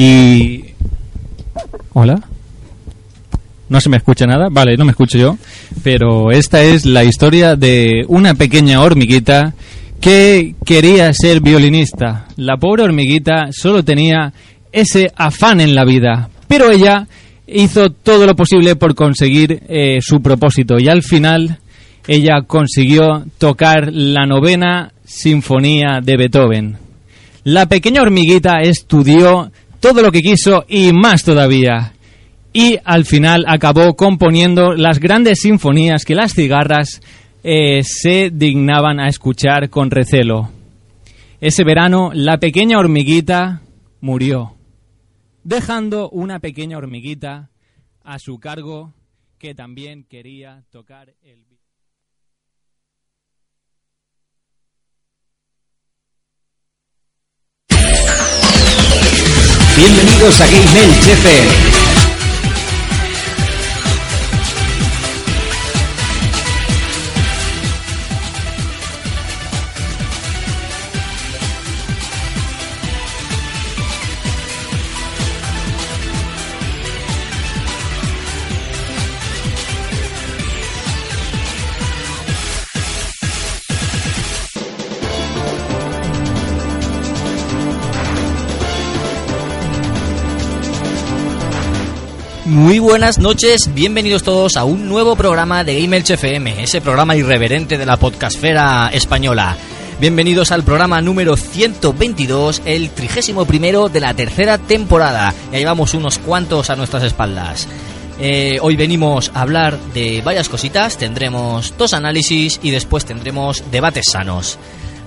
Y... ¿Hola? No se me escucha nada, vale, no me escucho yo, pero esta es la historia de una pequeña hormiguita que quería ser violinista. La pobre hormiguita solo tenía ese afán en la vida, pero ella hizo todo lo posible por conseguir eh, su propósito y al final ella consiguió tocar la novena sinfonía de Beethoven. La pequeña hormiguita estudió todo lo que quiso y más todavía. Y al final acabó componiendo las grandes sinfonías que las cigarras eh, se dignaban a escuchar con recelo. Ese verano la pequeña hormiguita murió, dejando una pequeña hormiguita a su cargo que también quería tocar el... Bienvenidos a Game Elche Muy buenas noches, bienvenidos todos a un nuevo programa de Game Elche FM, ese programa irreverente de la podcastfera española. Bienvenidos al programa número 122, el trigésimo primero de la tercera temporada. Ya llevamos unos cuantos a nuestras espaldas. Eh, hoy venimos a hablar de varias cositas, tendremos dos análisis y después tendremos debates sanos.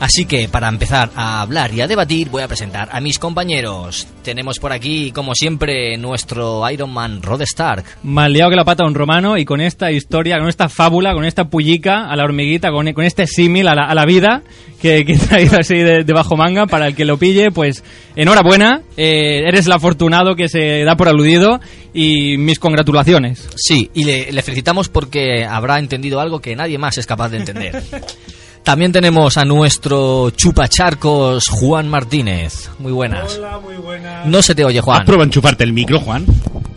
Así que para empezar a hablar y a debatir voy a presentar a mis compañeros. Tenemos por aquí, como siempre, nuestro Iron Man Rod Stark. Mal liado que la pata a un romano y con esta historia, con esta fábula, con esta pullica a la hormiguita, con, con este símil a la, a la vida que, que he traído así de, de bajo manga para el que lo pille, pues enhorabuena, eh, eres el afortunado que se da por aludido y mis congratulaciones. Sí, y le, le felicitamos porque habrá entendido algo que nadie más es capaz de entender. También tenemos a nuestro chupacharcos Juan Martínez. Muy buenas. Hola, muy buenas. No se te oye, Juan. ¿Has probado enchufarte el micro, Juan?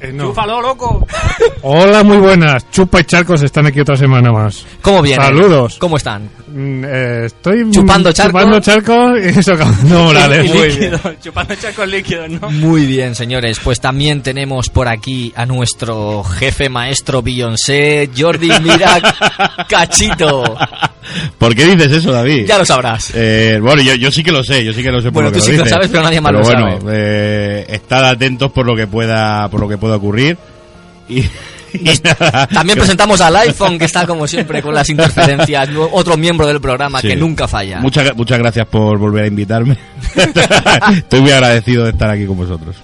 Eh, no. ¡Chúfalo, loco! Hola, muy buenas. Chupa y Charcos están aquí otra semana más. ¿Cómo vienen? Saludos. ¿Cómo están? Mm, eh, estoy Chupando charco. Chupando charcos y eso. No, dale, Y muy bien. líquido, chupando charcos líquidos, ¿no? Muy bien, señores. Pues también tenemos por aquí a nuestro jefe maestro Beyoncé, Jordi Mira Cachito. ¿Por qué dices eso, David? Ya lo sabrás. Eh, bueno, yo, yo sí que lo sé, yo sí que lo sé por Bueno, lo que tú lo sí que lo dices. sabes, pero nadie más Pero lo bueno, eh, estad atentos por lo que pueda, por lo que pueda ocurrir. Y, y nada. También presentamos al iPhone, que está como siempre con las interferencias. Otro miembro del programa Sí. que nunca falla. Muchas, muchas gracias por volver a invitarme. Estoy muy agradecido de estar aquí con vosotros.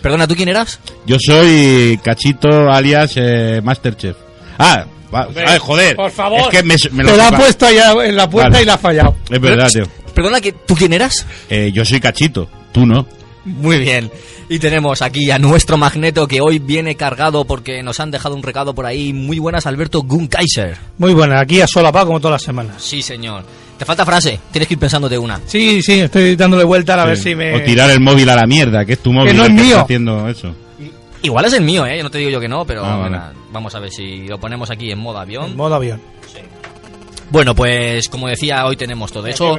Perdona, ¿tú quién eras? Yo soy Cachito, alias eh, Masterchef. Ah, va- ay, joder. por favor. Es que me, me lo Te la ha puesto allá en la puerta Vale. y la ha fallado. Es verdad, tío. Perdona, que ¿tú quién eras? Eh, yo soy Cachito, tú no. Muy bien. Y tenemos aquí a nuestro magneto que hoy viene cargado porque nos han dejado un recado por ahí. Muy buenas, Alberto Gunkaiser. Muy buena, aquí a solapado como todas las semanas. Sí, señor. Te falta frase. Tienes que ir pensándote una. Sí, sí, estoy dándole vuelta a ver Sí. si me... O tirar el móvil a la mierda, que es tu móvil. no el es que mío. está haciendo eso. Igual es el mío, ¿eh? Yo no te digo yo que no, pero Ah, vale. nada, vamos a ver si lo ponemos aquí en modo avión. En modo avión. Bueno, pues como decía, hoy tenemos todo eso.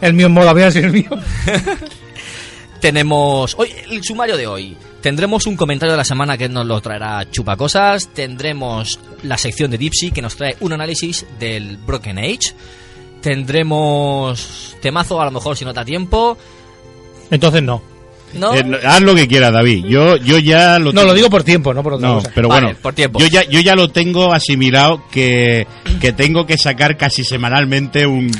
El mío en modo avión, sí, el mío. Tenemos hoy el sumario de hoy. Tendremos un comentario de la semana que nos lo traerá Chupacosas. Tendremos la sección de Dipsy que nos trae un análisis del Broken Age. Tendremos temazo, a lo mejor si no da tiempo. Entonces no. ¿No? Eh, haz lo que quieras, David. Yo, yo ya lo No, tengo- lo digo por tiempo, no por otra No, cosa. pero Vale, bueno, por tiempo. Yo ya, yo ya lo tengo asimilado que, que tengo que sacar casi semanalmente un,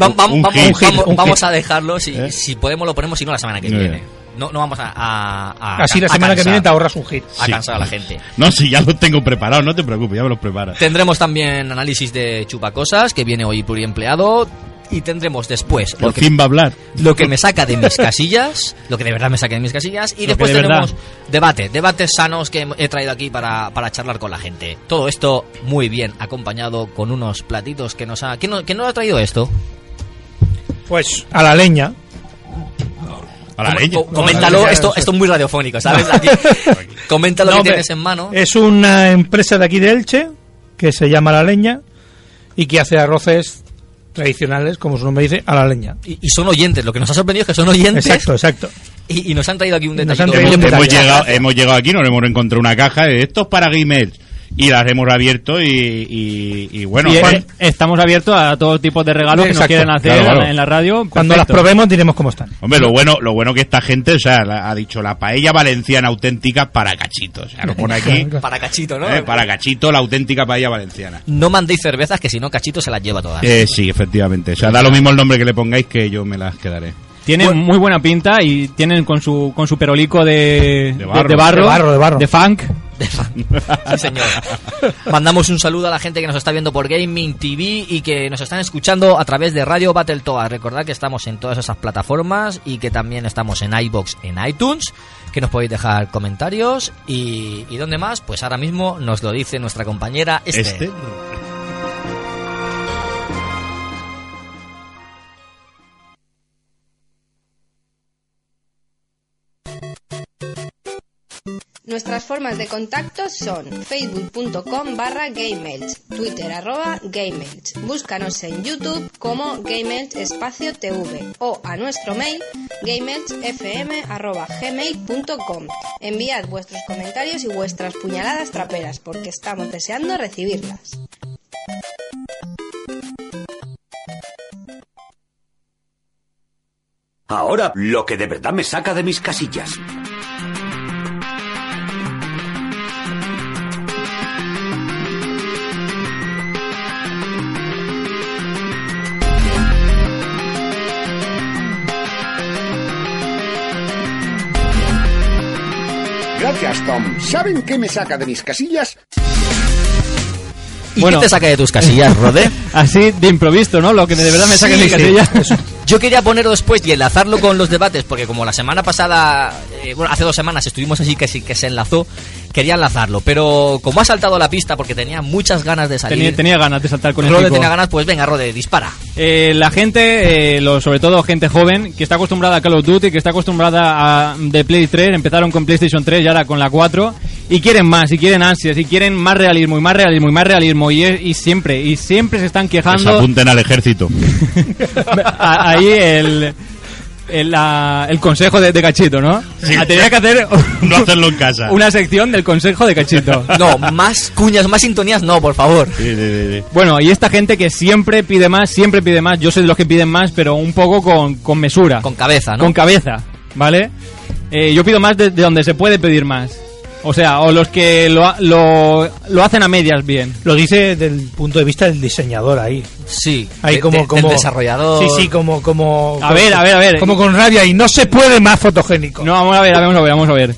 Va- va- un vamos, hit. vamos- un vamos a dejarlo. Si, ¿Eh? si podemos, lo ponemos. Si no, la semana que viene. bien. No, no vamos a, a- a- Así la a semana que viene te ahorras un hit. A Sí. cansar a la gente. No, si ya los tengo preparados, no te preocupes, ya me los prepara. Tendremos también análisis de Chupacosas, que viene hoy pluriempleado. Y tendremos después lo que, fin va a hablar. lo que me saca de mis casillas, lo que de verdad me saca de mis casillas. Y Lo después de tenemos verdad. debate, debates sanos que he traído aquí para, para charlar con la gente. Todo esto muy bien acompañado con unos platitos que nos ha... ¿Quién no, quién nos ha traído esto? Pues a la leña. A la Com- leña. co- coméntalo, No, esto, esto es muy radiofónico, ¿sabes? Aquí, comenta lo No, que hombre, tienes en mano. Es una empresa de aquí de Elche que se llama La Leña y que hace arroces tradicionales, como su nombre dice, a la leña. Y, y son oyentes, lo que nos ha sorprendido es que son oyentes. Exacto, exacto. y, y nos han traído aquí un traído Hemos, llegado, hemos llegado aquí, nos hemos encontrado una caja de estos para gamers y las hemos abierto y, y, y bueno, Y, eh, Juan, estamos abiertos a todo tipo de regalos que nos quieren hacer Claro, claro. en la radio. Cuando las probemos diremos cómo están. hombre, lo bueno, lo bueno que esta gente, o sea, la- ha dicho la paella valenciana auténtica para cachitos, o sea, lo pone aquí, Para cachito, ¿no? eh, para cachito la auténtica paella valenciana. No mandéis cervezas que si no cachito se las lleva todas. Eh, sí, efectivamente, o sea, da lo mismo el nombre que le pongáis que yo me las quedaré. Tienen muy buena pinta y tienen con su con su perolico de, De barro. de, barro, De barro, de barro. de funk. Sí, señor. Mandamos un saludo a la gente que nos está viendo por Gaming TV y que nos están escuchando a través de Radio Battletoad. Recordad que estamos en todas esas plataformas y que también estamos en iBox, en iTunes, que nos podéis dejar comentarios y, y más, pues ahora mismo nos lo dice nuestra compañera Esther. Este. Nuestras formas de contacto son facebook.com barra GameElch, twitter arroba GameElch. Búscanos en YouTube como GameElch espacio TV o a nuestro mail gmail.com. Enviad vuestros comentarios y vuestras puñaladas traperas porque estamos deseando recibirlas. Ahora, lo que de verdad me saca de mis casillas. Gracias, Tom. ¿Saben qué me saca de mis casillas? ¿Y Bueno. qué te saca de tus casillas, Rode? Así de improvisto, ¿no? Lo que de verdad me saca de mi sí. casilla. Yo quería ponerlo después y enlazarlo con los debates, porque como la semana pasada, eh, bueno, hace dos semanas estuvimos así que que se enlazó, quería enlazarlo, pero como ha saltado a la pista porque tenía muchas ganas de salir, tenía, tenía ganas de saltar con el Rode tenía ganas, pues venga, Rode, dispara. Eh, la gente, eh, lo- sobre todo gente joven, que está acostumbrada a Call of Duty, que está acostumbrada a de Play 3, empezaron con PlayStation 3 y ahora con la 4, y quieren más, y quieren ansias, y quieren más realismo, y más realismo, y más realismo, y, es- y siempre, y siempre se están quejando. apunten al ejército. Ahí el, el, la- el consejo de, de Cachito, ¿no? Sí. Ah, Tenía que hacer No hacerlo en casa. una sección del consejo de Cachito. No, más cuñas, más sintonías, no, por favor. Sí, sí, sí, sí. Bueno, y esta gente que siempre pide más, siempre pide más. Yo soy de los que piden más, pero un poco con, con mesura. Con cabeza, ¿no? Con cabeza, ¿vale? Eh, yo pido más de, de donde se puede pedir más. O sea, o los que lo, lo, lo hacen a medias bien. Lo dice desde el punto de vista del diseñador ahí. Sí, Ahí de- como, de- como del desarrollador. Sí, sí, como como A ver, a ver, a ver. Como con rabia y no se puede más fotogénico. No, vamos a ver, vamos a ver, vamos a ver.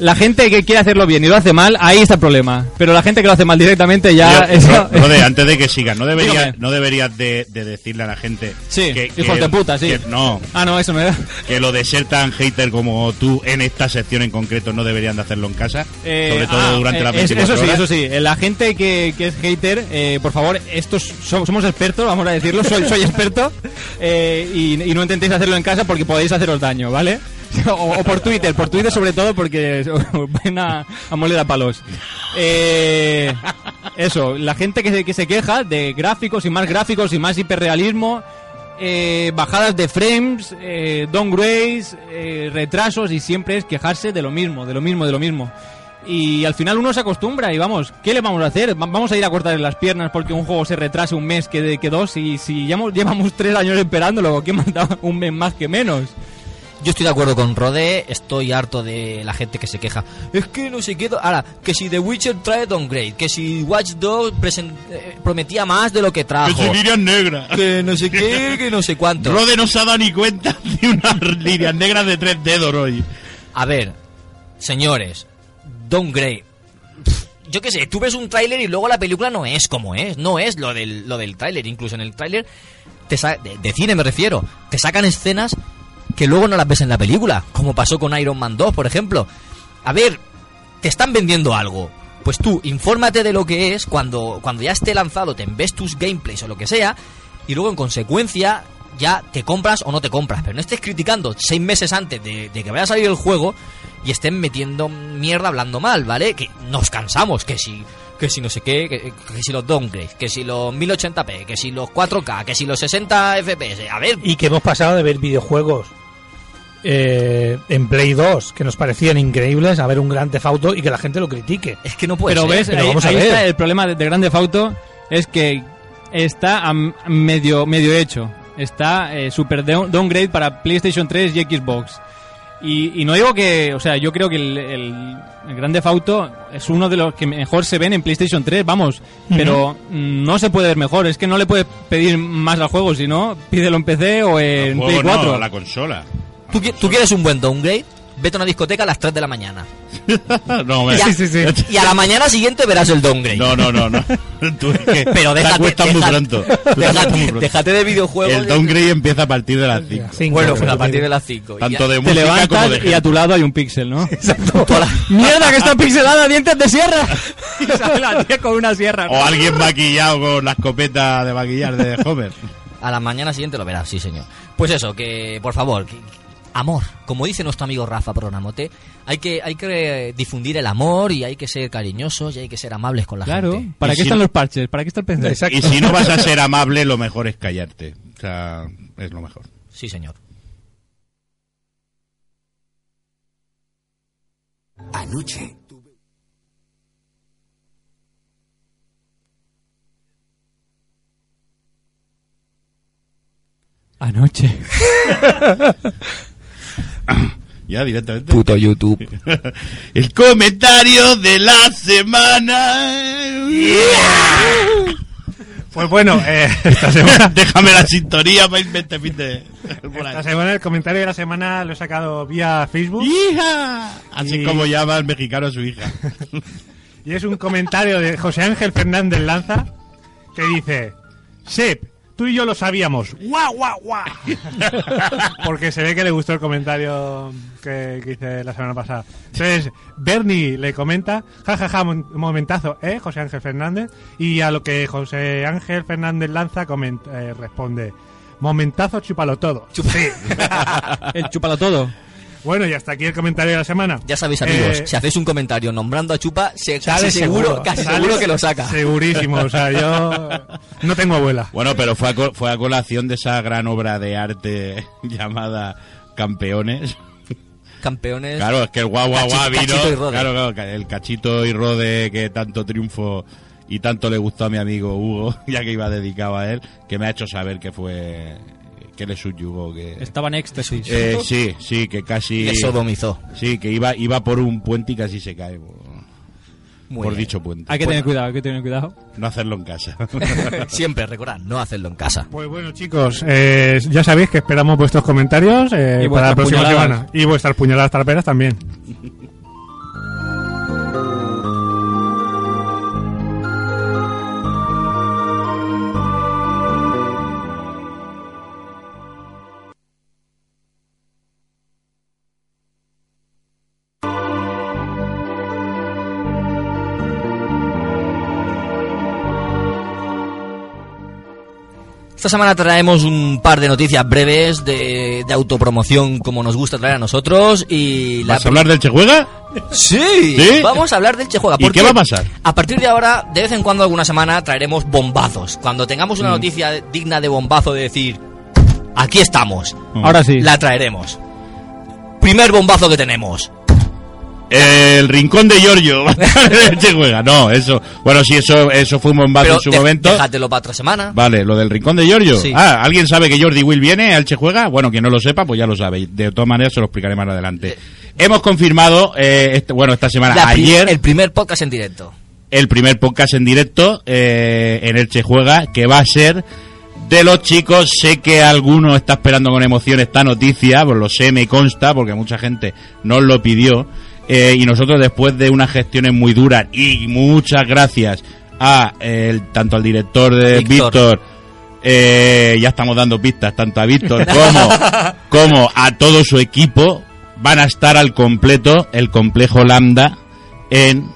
La gente que quiere hacerlo bien y lo hace mal, ahí está el problema. Pero la gente que lo hace mal directamente ya... Yo- eso- Rode, antes de que sigas, ¿no deberías, no deberías de, de decirle a la gente Sí, que, hijos que- de puta, sí. que- no, Ah, no, eso no era. que lo de ser tan hater como tú en esta sección en concreto no deberían de hacerlo en casa, Eh, sobre todo ah, durante eh, las es- 24 Eso sí, eso sí. Eh, La gente que, que es hater, eh, por favor, estos so- somos expertos, vamos a decirlo, soy, soy experto, eh, y, y no intentéis hacerlo en casa porque podéis haceros daño, ¿vale? O, por Twitter, por Twitter sobre todo porque ven a, a moler a palos. Eh, eso, la gente que se, que se queja de gráficos y más gráficos y más hiperrealismo, eh, bajadas de frames, eh, downgrades, eh, retrasos y siempre es quejarse de lo mismo, de lo mismo, de lo mismo. Y al final uno se acostumbra y vamos, ¿qué le vamos a hacer? Va- Vamos a ir a cortarle las piernas porque un juego se retrase un mes que, que dos y si llevamos, llevamos tres años esperándolo, ¿qué da un mes más que menos? Yo estoy de acuerdo con Rode, estoy harto de la gente que se queja. Es que no sé qué. Ahora, que si The Witcher trae downgrade, que si Watch Dogs eh, prometía más de lo que trajo. Que soy líneas negras. Que no sé qué, que no sé cuánto. Rode no se ha dado ni cuenta de unas líneas negras de tres dedos hoy. A ver, señores, downgrade. Yo qué sé, tú ves un tráiler y luego la película no es como es, no es lo del, lo del tráiler. Incluso en el tráiler, de, de cine me refiero, te sacan escenas que luego no las ves en la película, como pasó con Iron Man 2, por ejemplo. A ver, te están vendiendo algo. Pues tú, infórmate de lo que es cuando, cuando ya esté lanzado, te ves tus gameplays o lo que sea, y luego en consecuencia ya te compras o no te compras. Pero no estés criticando seis meses antes de, que vaya a salir el juego y estén metiendo mierda hablando mal, ¿vale? Que nos cansamos, que si que si no sé qué, que, que si los downgrades, que si los 1080p, que si los 4K, que si los 60 FPS. A ver, Y que hemos pasado de ver videojuegos eh, en Play 2 que nos parecían increíbles a ver un gran Auto y que la gente lo critique. es que no puede Pero ser. ves, pero ahí, vamos a ahí ver. está el problema de, de Grande Auto es que está a medio medio hecho. Está eh, super down- downgrade para PlayStation 3 y Xbox. Y, y no digo que, o sea, yo creo que el, el, el Grande Auto es uno de los que mejor se ven en PlayStation 3, vamos, pero mm, no se puede ver mejor, es que no le puedes pedir más al juego, si no, pídelo en PC o en El Play juego 4. no, la consola. ¿Tú, qui- tú quieres un buen downgrade? Vete a una discoteca a las 3 de la mañana. no, me- Y a, Sí, sí, sí. y a la mañana siguiente verás el downgrade. no, no, no, no. Tú es que Pero te déjate, acuestas muy déjate- pronto. Te déjate, pronto. déjate de videojuegos. El downgrade empieza a partir de las 5. Cinco, Bueno, pues a partir de las 5. Tanto de Te música como levantas de y a tu lado hay un píxel, ¿no? Exacto. ¡Mierda, que está pixelada! ¡Dientes de sierra! Y sale la tía con una sierra. O alguien maquillado con la escopeta de maquillar de Homer. A la mañana siguiente lo verás, sí, señor. Pues eso, que por favor, que- amor, como dice nuestro amigo Rafa Pronamote, hay que, hay que difundir el amor y hay que ser cariñosos y hay que ser amables con la Claro, gente. ¿para Y qué si están no- los parches? ¿Para qué está el? Exacto. Y si no vas a ser amable, lo mejor es callarte. O sea, es lo mejor. Sí, señor. Anoche Anoche. Ya directamente. Puto YouTube. El comentario de la semana. Pues bueno, eh, esta semana, Déjame la sintonía para irme este de. por esta semana el comentario de la semana lo he sacado vía Facebook ¡Hija! Así Y- como llama el mexicano a su hija. y es un comentario de José Ángel Fernández Lanza que dice, Sep, tú y yo lo sabíamos. ¡Guau, guau, guau! Porque se ve que le gustó el comentario que, que hice la semana pasada. Entonces, Bernie le comenta, jajaja, ja, ja, momentazo, ¿eh? José Ángel Fernández. Y a lo que José Ángel Fernández Lanza coment- eh, responde, momentazo, chúpalo todo. Sí. El chúpalo todo. Bueno, y hasta aquí el comentario de la semana. Ya sabéis, amigos, Eh, si hacéis un comentario nombrando a Chupa, se, sale casi seguro, casi sale seguro que lo saca. Segurísimo, o sea, yo no tengo abuela. Bueno, pero fue a, fue a colación de esa gran obra de arte llamada Campeones. Campeones. Claro, es que el guau guau guau vino. Cachito y Rode. Claro, claro, el cachito y rode que tanto triunfo y tanto le gustó a mi amigo Hugo, ya que iba dedicado a él, que me ha hecho saber que fue. Que le subyugó, que. Estaba en éxtasis. Eh, sí, sí, que casi. Le sodomizó. Sí, que iba, iba por un puente y casi se cae. Por, Muy por dicho puente. Hay que tener cuidado, hay que tener cuidado. No hacerlo en casa. Siempre, recordad, no hacerlo en casa. Pues bueno, chicos, eh, ya sabéis que esperamos vuestros comentarios eh, para la próxima puñaladas. semana. Y vuestras puñaladas tarperas también. Esta semana traemos un par de noticias breves de, de autopromoción como nos gusta traer a nosotros y la ¿Vas a hablar del Che Juega? Sí, ¿Sí? vamos a hablar del Che Juega. ¿Y qué va a pasar? A partir de ahora, de vez en cuando, alguna semana, traeremos bombazos. Cuando tengamos Mm. una noticia digna de bombazo de decir, aquí estamos, Ahora sí. la traeremos. Primer bombazo que tenemos. El rincón de Giorgio. No, eso. Bueno, sí, eso, eso fue un bombazo Pero en su de- momento. déjatelo para otra semana. Vale, lo del rincón de Giorgio. Sí. Ah, ¿alguien sabe que Jordi Will viene al Che Juega? Bueno, quien no lo sepa, pues ya lo sabe. De todas maneras, se lo explicaré más adelante. Hemos confirmado, eh, este- bueno, esta semana, ayer, El primer podcast en directo. el primer podcast en directo eh, en el Che Juega, que va a ser de los chicos. Sé que alguno está esperando con emoción esta noticia, pues lo sé, me consta, porque mucha gente nos lo pidió. Eh, y nosotros, después de unas gestiones muy duras y muchas gracias a el, tanto al director de Víctor. Víctor, eh, ya estamos dando pistas, tanto a Víctor como, como a todo su equipo, van a estar al completo el complejo Lambda en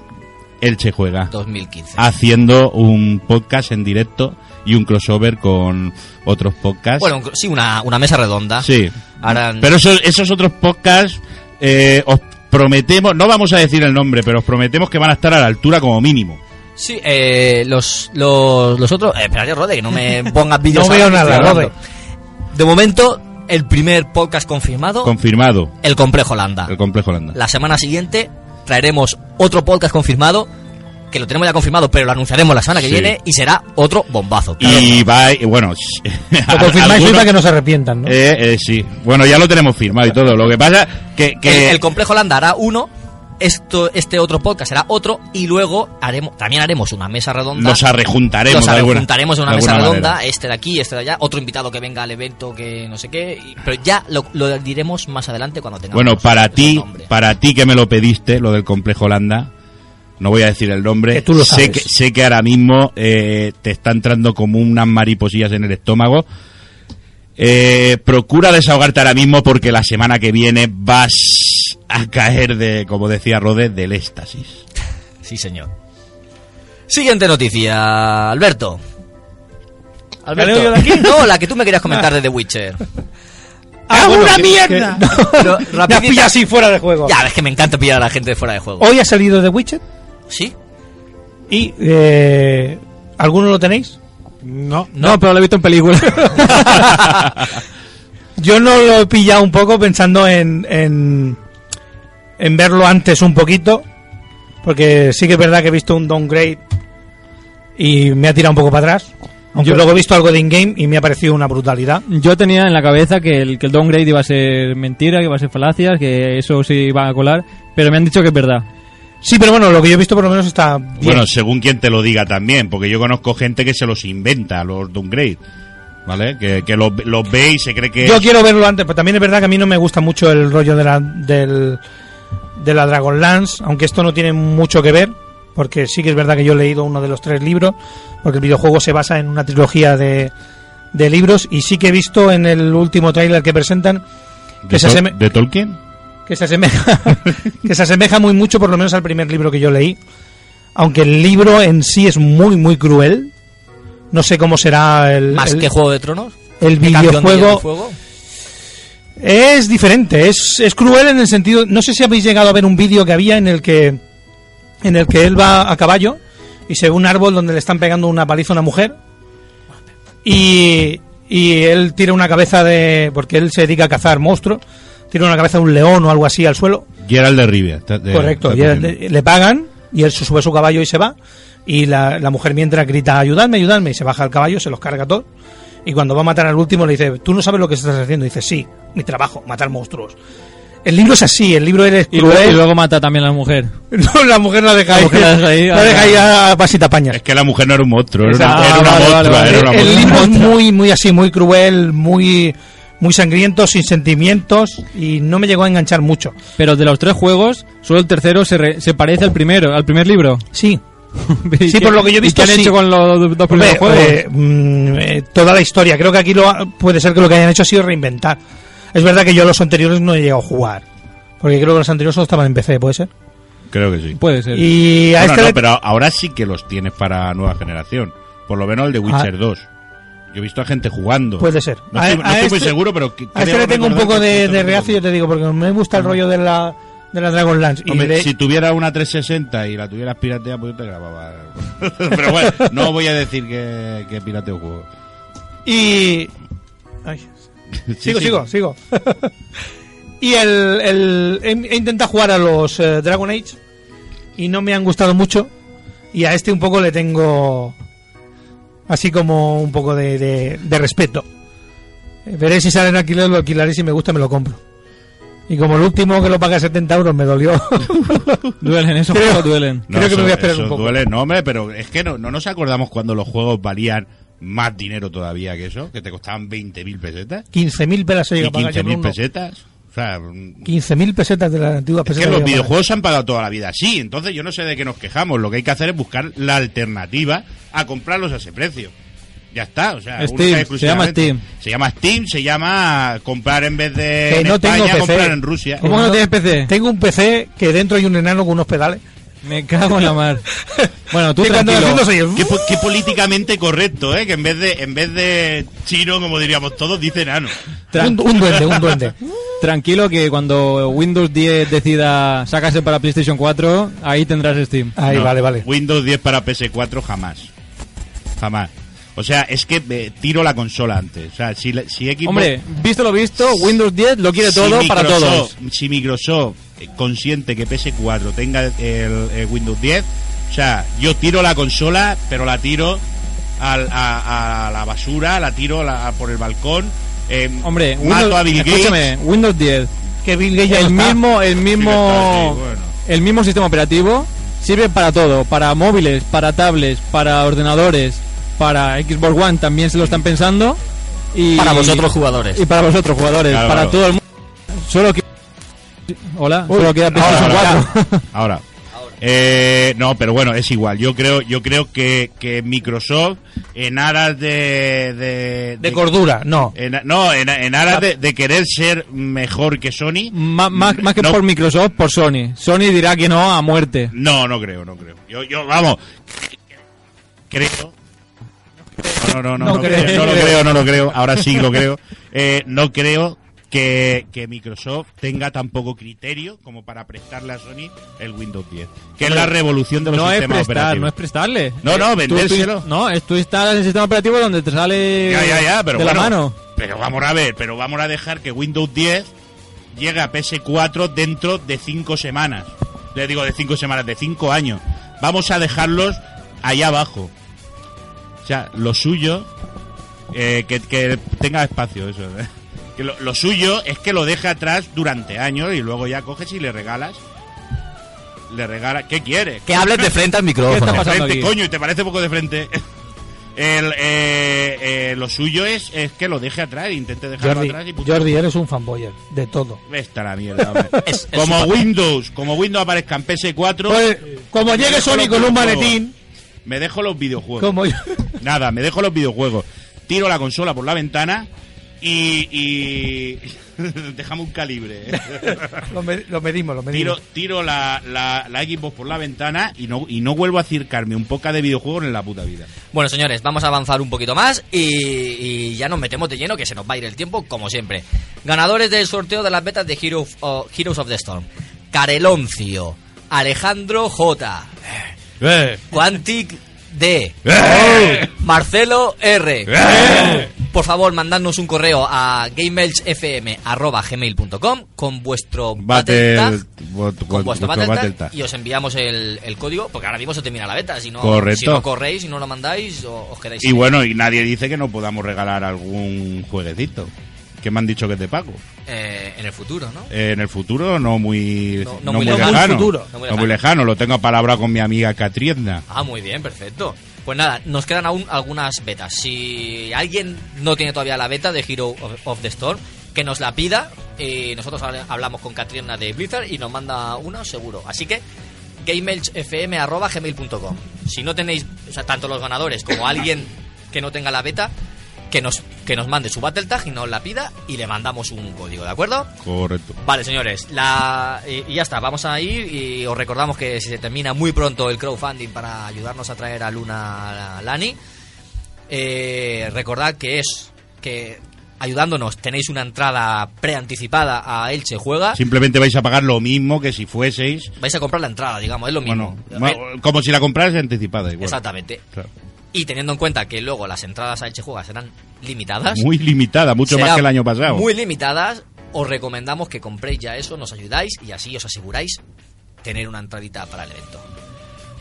Elche Juega, 2015. haciendo un podcast en directo y un crossover con otros podcasts. Bueno, sí, una, una mesa redonda. sí. Harán- Pero esos, esos otros podcasts, eh, os prometemos, no vamos a decir el nombre, pero os prometemos que van a estar a la altura como mínimo. Sí, eh, los, los, los otros... Eh, espérate, Rode, que no me pongas vídeos No veo nada, Rode. De momento, el primer podcast confirmado, Confirmado, el Complejo Landa. el complejo Holanda. La semana siguiente traeremos otro podcast confirmado, que lo tenemos ya confirmado, pero lo anunciaremos la semana que Sí. viene y será otro bombazo. Y va, y bueno, Lo confirmáis algunos- para que no se arrepientan, ¿no? Eh, eh, sí. Bueno, ya lo tenemos firmado y todo. Lo que pasa que, que El, el Complejo Landa hará uno, esto, este otro podcast será otro, y luego haremos, también haremos una mesa redonda. los arrejuntaremos. Los de alguna- juntaremos en una mesa redonda, manera. este de aquí, este de allá, otro invitado que venga al evento que no sé qué, y- pero ya lo, lo diremos más adelante cuando tengamos Bueno, para ti, para ti que me lo pediste, lo del complejo Holanda, no voy a decir el nombre. Que tú lo sé que sé que ahora mismo eh, te está entrando como unas mariposillas en el estómago. Eh, procura desahogarte ahora mismo porque la semana que viene vas a caer de, como decía Rode, del éxtasis. Sí, señor. Siguiente noticia, Alberto. ¿La de aquí? No, la que tú me querías comentar de The Witcher. ¡Ah, bueno, una que- Pero, mierda! Me has pillado así fuera de juego. Ya, ves que me encanta pillar a la gente de fuera de juego. Hoy ha salido The Witcher ¿Sí? y... Eh, ¿Alguno lo tenéis? No. No, pero lo he visto en película. Yo no lo he pillado un poco pensando en, en, en verlo antes un poquito, porque sí que es verdad que he visto un downgrade y me ha tirado un poco para atrás. Aunque Yo- luego he visto algo de in-game y me ha parecido una brutalidad. Yo tenía en la cabeza que el, que el downgrade iba a ser mentira, que iba a ser falacias, que eso sí iba a colar, pero me han dicho que es verdad. Sí, pero bueno, lo que yo he visto por lo menos está bien. Bueno, según quien te lo diga también, porque yo conozco gente que se los inventa, los downgrade, ¿vale? Que, que los, los ve y se cree que... Yo es- quiero verlo antes, pero también es verdad que a mí no me gusta mucho el rollo de la, del, de la Dragonlance, aunque esto no tiene mucho que ver, porque sí que es verdad que yo he leído uno de los tres libros, porque el videojuego se basa en una trilogía de, de libros, y sí que he visto en el último tráiler que presentan de, que se, de Tolkien. Que se asemeja que se asemeja muy mucho por lo menos al primer libro que yo leí, aunque el libro en sí es muy muy cruel. No sé cómo será el, Más el- que Juego de Tronos. el videojuego. Es diferente, es, es cruel en el sentido, no sé si habéis llegado a ver un vídeo que había en el que en el que él va a caballo y se ve un árbol donde le están pegando una paliza a una mujer y, y él tira una cabeza de porque él se dedica a cazar monstruos, tira una cabeza de un león o algo así al suelo. Gerald de Rivia. de- Correcto, le pagan y él se sube a su caballo y se va y la, la mujer mientras grita ayudadme, ayudadme y se baja al caballo, se los carga todos y cuando va a matar al último le dice, tú no sabes lo que estás haciendo, y dice, sí, mi trabajo, matar monstruos. El libro es así, el libro eres Y luego, cruel. y luego mata también a la mujer. No, la mujer la deja La ahí. la deja ahí, la deja ah, ahí a pasita pañas. Es que la mujer no era un monstruo, era una, ah, era una vale, vale, monstrua, vale. era una el monstrua. libro es muy, muy así, muy cruel, muy, muy sangriento, sin sentimientos y no me llegó a enganchar mucho. Pero de los tres juegos, solo el tercero se, re- se parece al primero, al primer libro. Sí, ¿Y Sí, por lo que yo he y visto, qué han sí. hecho con los dos Hombre, primeros juegos? eh, mm, eh, toda la historia. Creo que aquí lo ha- puede ser que lo que hayan hecho ha sido reinventar. Es verdad que yo los anteriores no he llegado a jugar. Porque creo que los anteriores solo estaban en PC, ¿puede ser? Creo que sí. Puede ser. Y a Bueno, este no, le- pero ahora sí que los tienes para nueva generación. Por lo menos el de Witcher Ah. 2. Yo he visto a gente jugando. Puede ser. No A- estoy, no a estoy muy este- seguro, pero... A este le tengo un poco de, de reacio, yo te digo, porque me gusta el rollo de la, de la Dragonlance. Y, Hombre, si tuviera una 360 y la tuvieras pirateada, pues yo te grababa. Pero bueno, no voy a decir que, que pirateo juego. y- Ay, Sí, sigo, sí. sigo, sigo. y el, el- he, he intentado jugar a los eh, Dragon Age y no me han gustado mucho. Y a este un poco le tengo así como un poco de, de- de respeto. Eh, Veré si sale en alquiler, lo alquilaré y si me gusta me lo compro. Y como el último que lo paga 70 euros me dolió. Duelen, esos Creo- juegos duelen. No, Creo que me voy a esperar un poco. duele, no, hombre, pero es que no, no nos acordamos cuando los juegos valían más dinero todavía que eso, que te costaban 20.000 pesetas 15.000 pelas se y llega a pagar yo por 15.000 uno. pesetas. O sea, mm, 15.000 pesetas de las antiguas es pesetas. que los a videojuegos se han pagado toda la vida así, entonces yo no sé de qué nos quejamos. Lo que hay que hacer es buscar la alternativa a comprarlos a ese precio. Ya está, o sea, Steam, se llama. Steam. Se llama Steam, se llama comprar en vez de Que en no tengo España, PC. comprar en Rusia. ¿Cómo no tienes PC? Tengo un PC que dentro hay un enano con unos pedales. Me cago en la mar. Bueno, tú tranquilo. soy el- Qué, po- qué políticamente correcto, ¿eh? Que en vez de en vez de chino, como diríamos todos, dice nano. Tran- Un, un duende, un duende. Tranquilo que cuando Windows 10 decida sacarse para PlayStation 4, ahí tendrás Steam. Ahí, No, vale, vale. Windows 10 para PS4 jamás. Jamás. O sea, es que eh, tiro la consola antes. O sea, si, si Xbox... Hombre, visto lo visto, Windows 10 lo quiere si todo para todos. Si Microsoft eh, consiente que PS4 tenga el, el Windows 10, o sea, yo tiro la consola, pero la tiro al- a, a la basura, la tiro la- por el balcón. eh, Hombre, mato Windows, a Bill Gates. escúchame, Windows 10, Que Bill Gates el no mismo, el mismo, Sí, bueno. el mismo sistema operativo sirve para todo, para móviles, para tablets, para ordenadores, para Xbox One también se lo están pensando y Para vosotros jugadores. y para vosotros jugadores, Claro, para claro. todo el mundo. Solo que Hola, Uy, solo queda Ahora, PlayStation ahora, 4. ahora. Eh, no, pero bueno, es igual. Yo creo, yo creo que, que Microsoft, en aras de. De, De cordura, no. en- no, en, en aras de, de querer ser mejor que Sony. Má- más, más que no, por Microsoft, por Sony. Sony dirá que no a muerte. No, no creo, no creo. Yo, yo vamos. Creo. No, no, no, no, No creo. creo, no lo creo, no lo creo. Ahora sí lo creo. Eh, no creo que, que Microsoft tenga tan poco criterio como para prestarle a Sony el Windows 10, que es la revolución de los No es sistemas prestar, operativos. no es prestarle. No, no, vendérselo. tú- no, es tú instalas el sistema operativo donde te sale Ya, ya, ya, pero de bueno, la mano. Pero vamos a ver, pero vamos a dejar que Windows 10 llegue a PS4 dentro de 5 semanas. Le digo de 5 semanas, de 5 años. Vamos a dejarlos allá abajo. O sea, lo suyo, eh, que, que tenga espacio, eso. ¿eh? Que lo, lo suyo es que lo deje atrás durante años y luego ya coges y le regalas. Le regalas. ¿Qué quieres? Que hables de frente al ¿Qué micrófono. pasando frente, aquí? coño, y te parece poco de frente. El, eh, eh, lo suyo es, es que lo deje atrás, intente dejarlo Jordi, atrás y. Jordi, eres un fanboyer de todo. Está la mierda, hombre. Es- es como. Windows, como Windows aparezca en PS4, Pues, como llegue Sony con un maletín, me dejo los videojuegos. como yo. Nada, me dejo los videojuegos. Tiro la consola por la ventana y, y dejamos un calibre. ¿eh? Lo, me- lo medimos, lo tiro medimos. tiro la, la, la Xbox por la ventana y no, y no vuelvo a acercarme un poco de videojuegos en la puta vida. Bueno, señores, vamos a avanzar un poquito más y, y ya nos metemos de lleno, que se nos va a ir el tiempo, como siempre. Ganadores del sorteo de las betas de Hero of- o- Heroes of the Storm. Careloncio, Alejandro J, Quantic D, Marcelo R. Por favor, mandadnos un correo a gameelchfm.gmail.com con vuestro battle tag, Battle, con vuestro battle Battle tag, Tag. y os enviamos el, el código, porque ahora mismo se termina la beta. Si no, Correcto. si no corréis, si no lo mandáis, os quedáis Y bueno, y nadie dice que no podamos regalar algún jueguecito. Que me han dicho que es de pago. eh, en el futuro, ¿no? Eh, en el futuro no muy, No- no no muy muy lejano. lejano. Muy futuro. No muy No muy lejano. Lo tengo a palabra con mi amiga Catriedna. Ah, muy bien, perfecto. Pues nada, nos quedan aún algunas betas. Si alguien no tiene todavía la beta de Hero of, of the Storm, que nos la pida. Y nosotros hablamos con Catriona de Blizzard y nos manda una seguro. Así que gameelchfm.gmail.com Si no tenéis, o sea, tanto los ganadores como alguien que no tenga la beta, que nos, que nos mande su Battle Tag y nos la pida y le mandamos un código, ¿de acuerdo? Correcto. Vale, señores, la, y, y ya está, vamos a ir y os recordamos que si se termina muy pronto el crowdfunding para ayudarnos a traer a Luna Lani, eh, recordad que es que ayudándonos tenéis una entrada preanticipada a Elche Juega. Simplemente vais a pagar lo mismo que si fueseis. Vais a comprar la entrada, digamos, es lo mismo. Bueno, como si la compraras anticipada. Igual. Exactamente. Claro. Y teniendo en cuenta que luego las entradas a Elche Juega serán limitadas. Muy limitada, mucho más que el año pasado. Muy limitadas. Os recomendamos que compréis ya eso, nos ayudáis y así os aseguráis tener una entradita para el evento.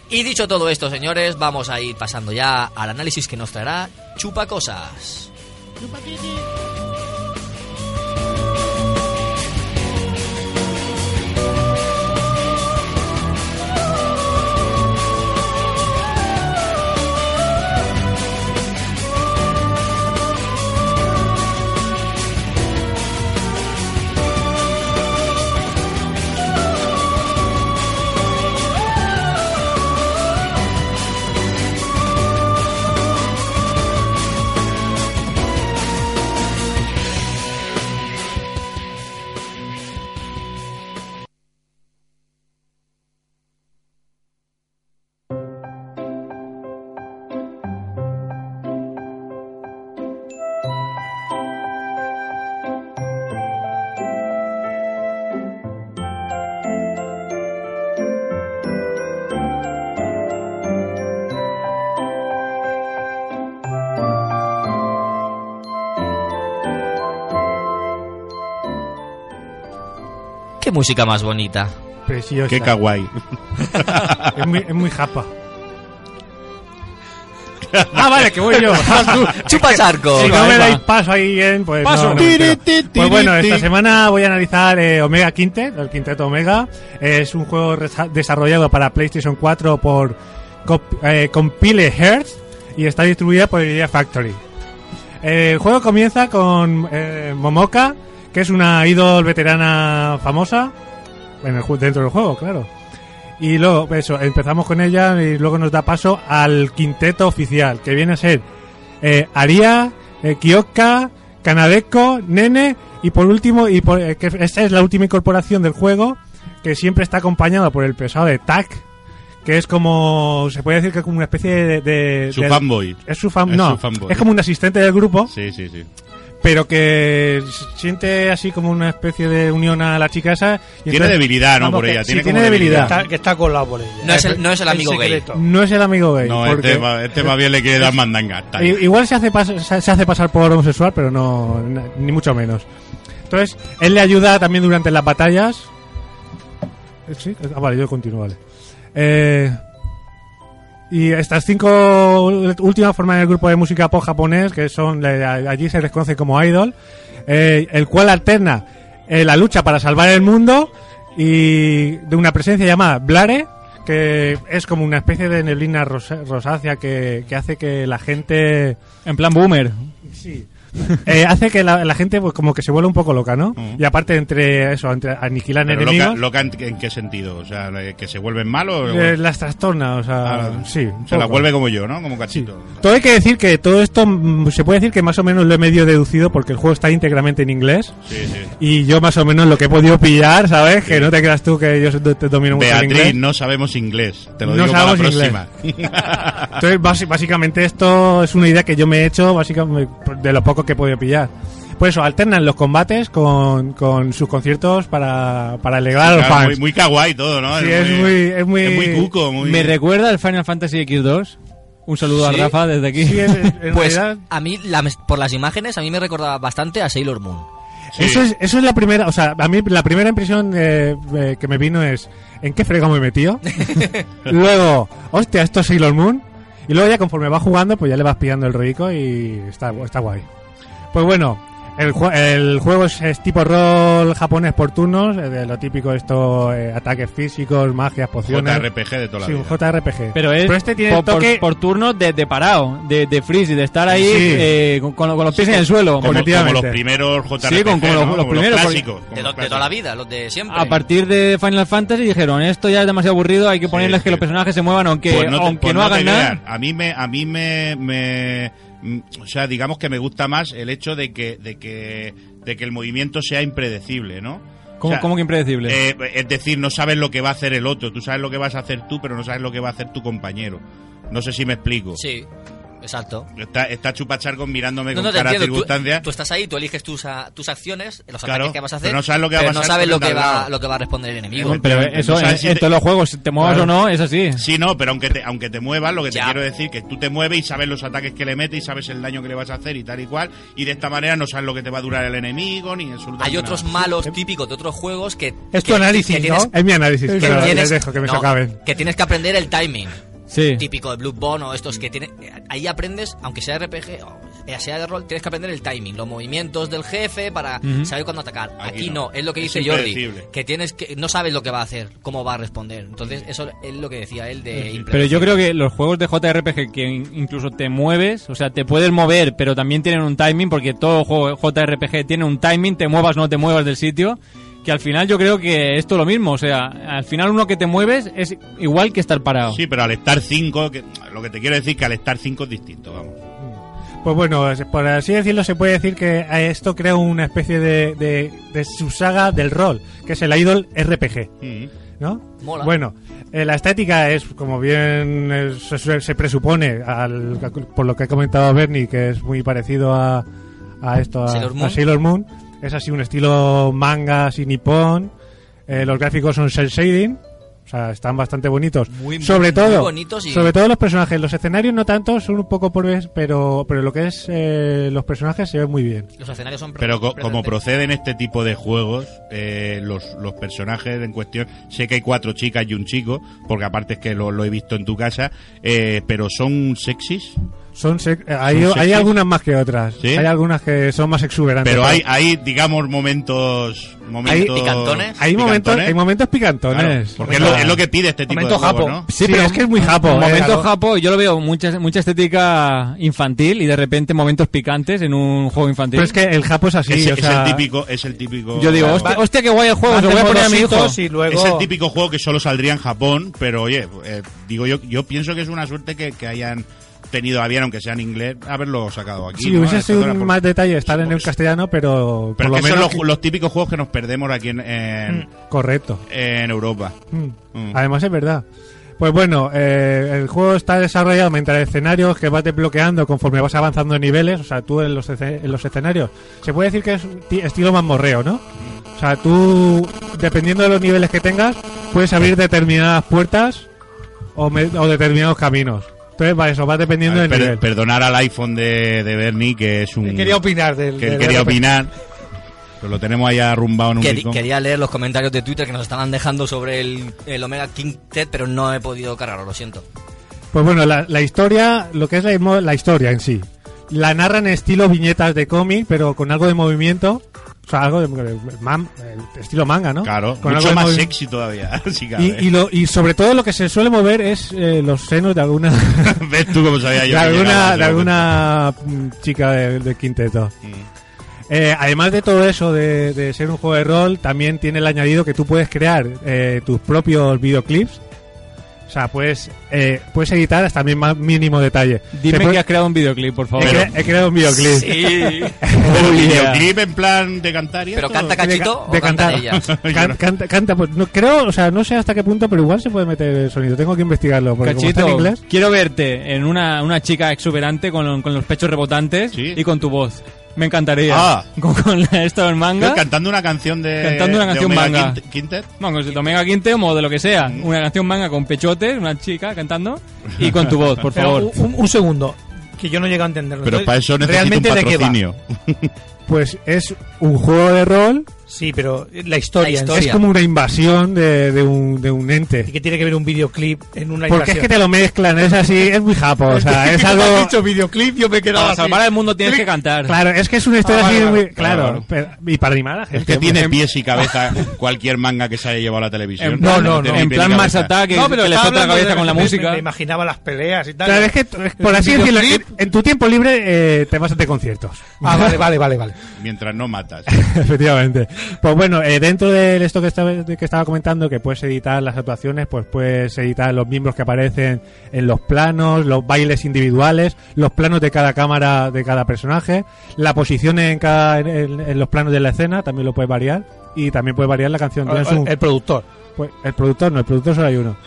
Y dicho todo esto, señores, vamos a ir pasando ya al análisis que nos traerá Chupa Cosas. Qué música más bonita. Preciosa. Qué kawaii. Es muy, es muy japa. ah, vale, que voy yo. Chupa charco. Si no me dais paso ahí en, pues Paso. no, Pues bueno, esta semana voy a analizar eh, Omega Quintet, el Quinteto Omega. Es un juego desarrollado para PlayStation 4 por eh, Compile Hearth y está distribuida por Idea Factory. Eh, el juego comienza con eh, Momoka, que es una idol veterana famosa en el, dentro del juego, claro. Y luego, eso, empezamos con ella y luego nos da paso al quinteto oficial, que viene a ser eh, Aria, eh, Kyoka, Kanadeko, Nene y por último, y por, eh, que esta es la última incorporación del juego, que siempre está acompañado por el pesado de Tak, que es como, se puede decir que es como una especie de... de- Su de- fanboy. Es su fan, Es no, su fanboy. es como un asistente del grupo, Sí, sí, sí. Pero que siente así como una especie de unión a la chica esa. y Tiene entonces- debilidad, ¿no? Por que ella. sí, Tiene, tiene como debilidad. Está- que está colado por ella. No es el, no es el amigo gay. secreto. No es el amigo gay. No, porque- este, va- este más bien le quiere dar mandanga. Igual se hace, pas- se se hace pasar por homosexual, pero no, ni mucho menos. Entonces, él le ayuda también durante las batallas. Sí, ah, vale, yo continúo, vale. Eh, y estas cinco últimas forman el grupo de música pop japonés, que son, allí se les conoce como idol, eh, el cual alterna eh, la lucha para salvar el mundo y de una presencia llamada Blare, que es como una especie de neblina rosa- rosácea que, que hace que la gente En plan boomer. Sí. Eh, hace que la, la gente pues como que se vuelva un poco loca, ¿no? Mm. Y aparte entre eso, entre aniquilar Pero enemigos, loca, loca en, en qué sentido? O sea, ¿que se vuelven malos? eh, las trastorna, o sea, Ah, sí. se la poco. vuelve como yo, ¿no? Como Sí. cachito. Todo hay que decir que todo esto mm, se puede decir que más o menos lo he medio deducido porque el juego está íntegramente en inglés Sí, sí. y yo más o menos lo que he podido pillar, ¿sabes? Que no te creas tú que yo te domino mucho el Beatriz, inglés. no sabemos inglés. Te lo No digo para la sabemos próxima. Entonces, basi- básicamente esto es una idea que yo me he hecho básicamente de lo poco que he podido pillar. Pues eso, alternan los combates con, con sus conciertos para, para alegrar a los Claro, fans. muy, muy kawaii todo, ¿no? Sí, es muy- es muy- es muy cuco, muy... Me recuerda al Final Fantasy X2. Un saludo Sí. a Rafa desde aquí. Sí, en, en Pues realidad, a mí, la- por las imágenes, a mí me recordaba bastante a Sailor Moon. Sí. eso, es, eso es la primera, o sea, a mí la primera impresión eh, eh, que me vino es, ¿en qué frega me metió? luego, hostia, esto es Sailor Moon. Y luego ya conforme vas jugando, pues ya le vas pillando el rollico y está, está guay. Pues bueno, el, el juego es, es tipo rol japonés por turnos, eh, de lo típico esto, eh, ataques físicos, magias, pociones. JRPG de toda la Sí, un. JRPG. Pero es este tiene por, toque... por, por turnos de, de parado, de, de freeze, y de estar ahí Sí. eh, con, con los pies en el suelo. Como, los primeros JRPG, Sí, como- los- primeros, clásicos. como De, los lo- de toda la vida, los de siempre. A partir de Final Fantasy dijeron, esto ya es demasiado aburrido, hay que ponerles sí. que los personajes se muevan aunque, Pues no te- aunque pues no, hagan nada. A mí me, a mí me, me- o sea, digamos que me gusta más el hecho de que, de que, de que el movimiento sea impredecible, ¿no? ¿Cómo, O sea, cómo que impredecible? eh, es decir, no sabes lo que va a hacer el otro. Tú sabes lo que vas a hacer tú, pero no sabes lo que va a hacer tu compañero. No sé si me explico. Sí, exacto. Está, está chupacharcos mirándome No, con no te cara de entiendo. Tú, circunstancia. tú estás ahí, tú eliges tus, a- tus acciones, los Claro, ataques que vas a hacer, pero no sabes lo que va a no sabes con lo que, va, lo que va a responder el enemigo. Pero no eso, sabes en, si en te- todos los juegos, te muevas Claro. o no, es así. Sí, no, pero aunque te, aunque te muevas, lo que te Ya. quiero decir que tú te mueves y sabes los ataques que le metes y sabes el daño que le vas a hacer y tal y cual. Y de esta manera no sabes lo que te va a durar el enemigo ni absolutamente Hay otros nada. malos típicos de otros juegos que... Es tu que- análisis, que tienes, ¿no? Es mi análisis, pero tienes- les dejo que me no, se acaben. que tienes que aprender el timing. Sí. típico de Bloodborne o estos que tienen ahí aprendes aunque sea RPG o sea de rol tienes que aprender el timing los movimientos del jefe para saber cuándo atacar aquí, Aquí no. no. es lo que Es dice Jordi que tienes que no sabes lo que va a hacer cómo va a responder entonces eso es lo que decía él de Pero yo creo que los juegos de JRPG que in- incluso te mueves, o sea, te puedes mover, pero también tienen un timing, porque todo juego JRPG tiene un timing, te muevas o no te muevas del sitio, que al final yo creo que esto es lo mismo, o sea, al final uno que te mueves es igual que estar parado. Sí, pero al estar 5, lo que te quiero decir que al estar 5 es distinto, vamos. Pues bueno, por así decirlo, se puede decir que esto crea una especie de, de, de subsaga del rol, que es el Idol RPG, Mm. ¿no? Mola. Bueno, eh, la estética es, como bien eh, se, se presupone, al, por lo que ha comentado Bernie, que es muy parecido a, a esto, a Sailor a. Sailor Moon. Es así un estilo manga, así nipón. Eh, los gráficos son cel shading, O sea, están bastante bonitos. Muy, sobre muy todo, bonitos y- sobre todo los personajes. Los escenarios no tanto, son un poco pobres, pero, pero lo que es eh, los personajes se ven muy bien. Los escenarios son Pero co- como proceden este tipo de juegos, eh, los, los personajes en cuestión, sé que hay cuatro chicas y un chico, porque aparte es que lo, lo he visto en tu casa, eh, pero son sexys. Son sec- eh, hay, ¿Son hay algunas más que otras. ¿Sí? Hay algunas que son más exuberantes. Pero hay, hay digamos, momentos... momentos ¿Picantones? hay momentos, picantones. hay momentos Claro, picantones. porque es lo, es lo que pide este tipo de Momento juegos, japo. ¿no? Sí, pero es que es muy japo. eh, Momentos claro. japo, yo lo veo mucha, mucha estética infantil y de repente momentos picantes en un juego infantil. Pero es que el japo es así. es, o es sea, el típico, es el típico. yo digo, hostia, hostia, qué guay el juego, lo voy a poner a mi hijo. y luego... Es el típico juego que solo saldría en Japón, pero oye, eh, digo yo, yo pienso que es una suerte que, que hayan tenido a bien, aunque sea en inglés, haberlo sacado aquí. Sí, ¿no? hubiese sido por- más detalle estar en el castellano, pero, Pero por lo son menos los, los típicos juegos que nos perdemos aquí en, en, correcto. en Europa. Mm. Mm. Además es verdad. Pues bueno, eh, el juego está desarrollado mediante escenarios que vas desbloqueando conforme vas avanzando en niveles. O sea, tú en los, en los escenarios. Se puede decir que es estilo mazmorreo, ¿no? O sea, tú, dependiendo de los niveles que tengas, puedes abrir determinadas puertas o, o determinados caminos. Entonces, va eso, va dependiendo ver, del per- nivel. perdonar al iPhone de, de Bernie, que es un. Que quería opinar del... que del- quería del- opinar. Pero lo tenemos ahí arrumbado en un rincón. quería leer los comentarios de Twitter que nos estaban dejando sobre el, el Omega Quintet, pero no he podido cargarlo, lo siento. Pues bueno, la, la historia, lo que es la, la historia en sí, la narran en estilo viñetas de cómic, pero con algo de movimiento. O sea, algo de, man- estilo manga, ¿no? Claro, Con mucho algo más sexy todavía. cabe. Y, y, lo, y sobre todo lo que se suele mover es eh, los senos de alguna ¿Ves tú cómo sabía yo? de alguna, de alguna mm, chica de- quinteto. momento? Eh, además de todo eso de, de ser un juego de rol, también tiene el añadido que tú puedes crear eh, tus propios videoclips. O sea, puedes, eh, puedes editar hasta el más mínimo detalle. Dime puede- que has creado un videoclip, por he, favor. cre- he creado un videoclip. Sí. Pero Oh, yeah. videoclip en plan de cantar y pero esto? canta cachito de o canta cantar. ella. Can- canta, canta, pues no creo, o sea, no sé hasta qué punto, pero igual se puede meter el sonido. Tengo que investigarlo porque como está en Cachito, inglés. quiero verte en una, una chica exuberante con, con los pechos rebotantes Sí. y con tu voz. Me encantaría. Ah. Con, con esto del manga. Cantando una canción de. Cantando una de canción Omega manga. Quint- Quintet. Vamos, de Omega Quintet o de lo que sea. Mm. Una canción manga con pechotes, una chica cantando y con tu voz, por Pero favor. un, un segundo, que yo no llego a entenderlo. Pero Entonces, para eso necesito un ¿realmente de qué va? patrocinio. Pues es un juego de rol, Sí, pero la historia, La historia. es como una invasión de, de un, de un Y ente. que tiene que ver un videoclip en una Porque es que te lo mezclan, es así, es muy japo, o sea, es algo... has dicho videoclip, yo me he quedado Para así. salvar al mundo tienes que cantar. Claro, es que es una historia Ah, vale, así vale. muy... Claro, Claro. pero- y para animar a gente. Es que tiene pies y cabeza cualquier manga que se haya llevado a la televisión. En No, no, no. En y plan Mars cabeza. Attack, que, No, pero que le explota la cabeza de- con la me- música. Me imaginaba las peleas y tal. Claro, es que, por así decirlo, en, tu tiempo libre eh, te vas de conciertos. Ah, vale, vale, vale, vale. Mientras no matas. Efectivamente. Pues bueno, eh, dentro de esto que estaba, de que estaba comentando, que puedes editar las actuaciones, pues puedes editar los miembros que aparecen en los planos, los bailes individuales, los planos de cada cámara de cada personaje, la posición en, cada, en, en- en los planos de la escena, también lo puedes variar. Y también puedes variar la canción. Un- El productor. pues, el productor, no, el productor solo hay uno.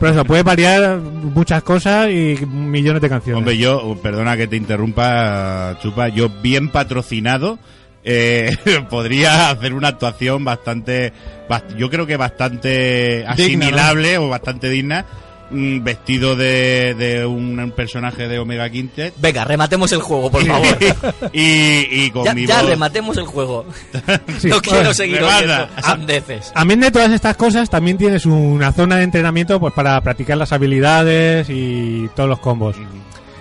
Pero eso, puedes variar muchas cosas y millones de canciones. Hombre, yo, perdona que te interrumpa, Chupa, yo bien patrocinado eh, podría hacer una actuación bastante, bast- yo creo que bastante asimilable o bastante digna, mm, vestido de, de un personaje de Omega Quintet Venga, rematemos el juego, por favor. y, y con ya, mi ya voz. rematemos el juego. Sí. no quiero seguir oyendo sandeces. Amén de todas estas cosas, también tienes una zona de entrenamiento pues para practicar las habilidades y todos los combos.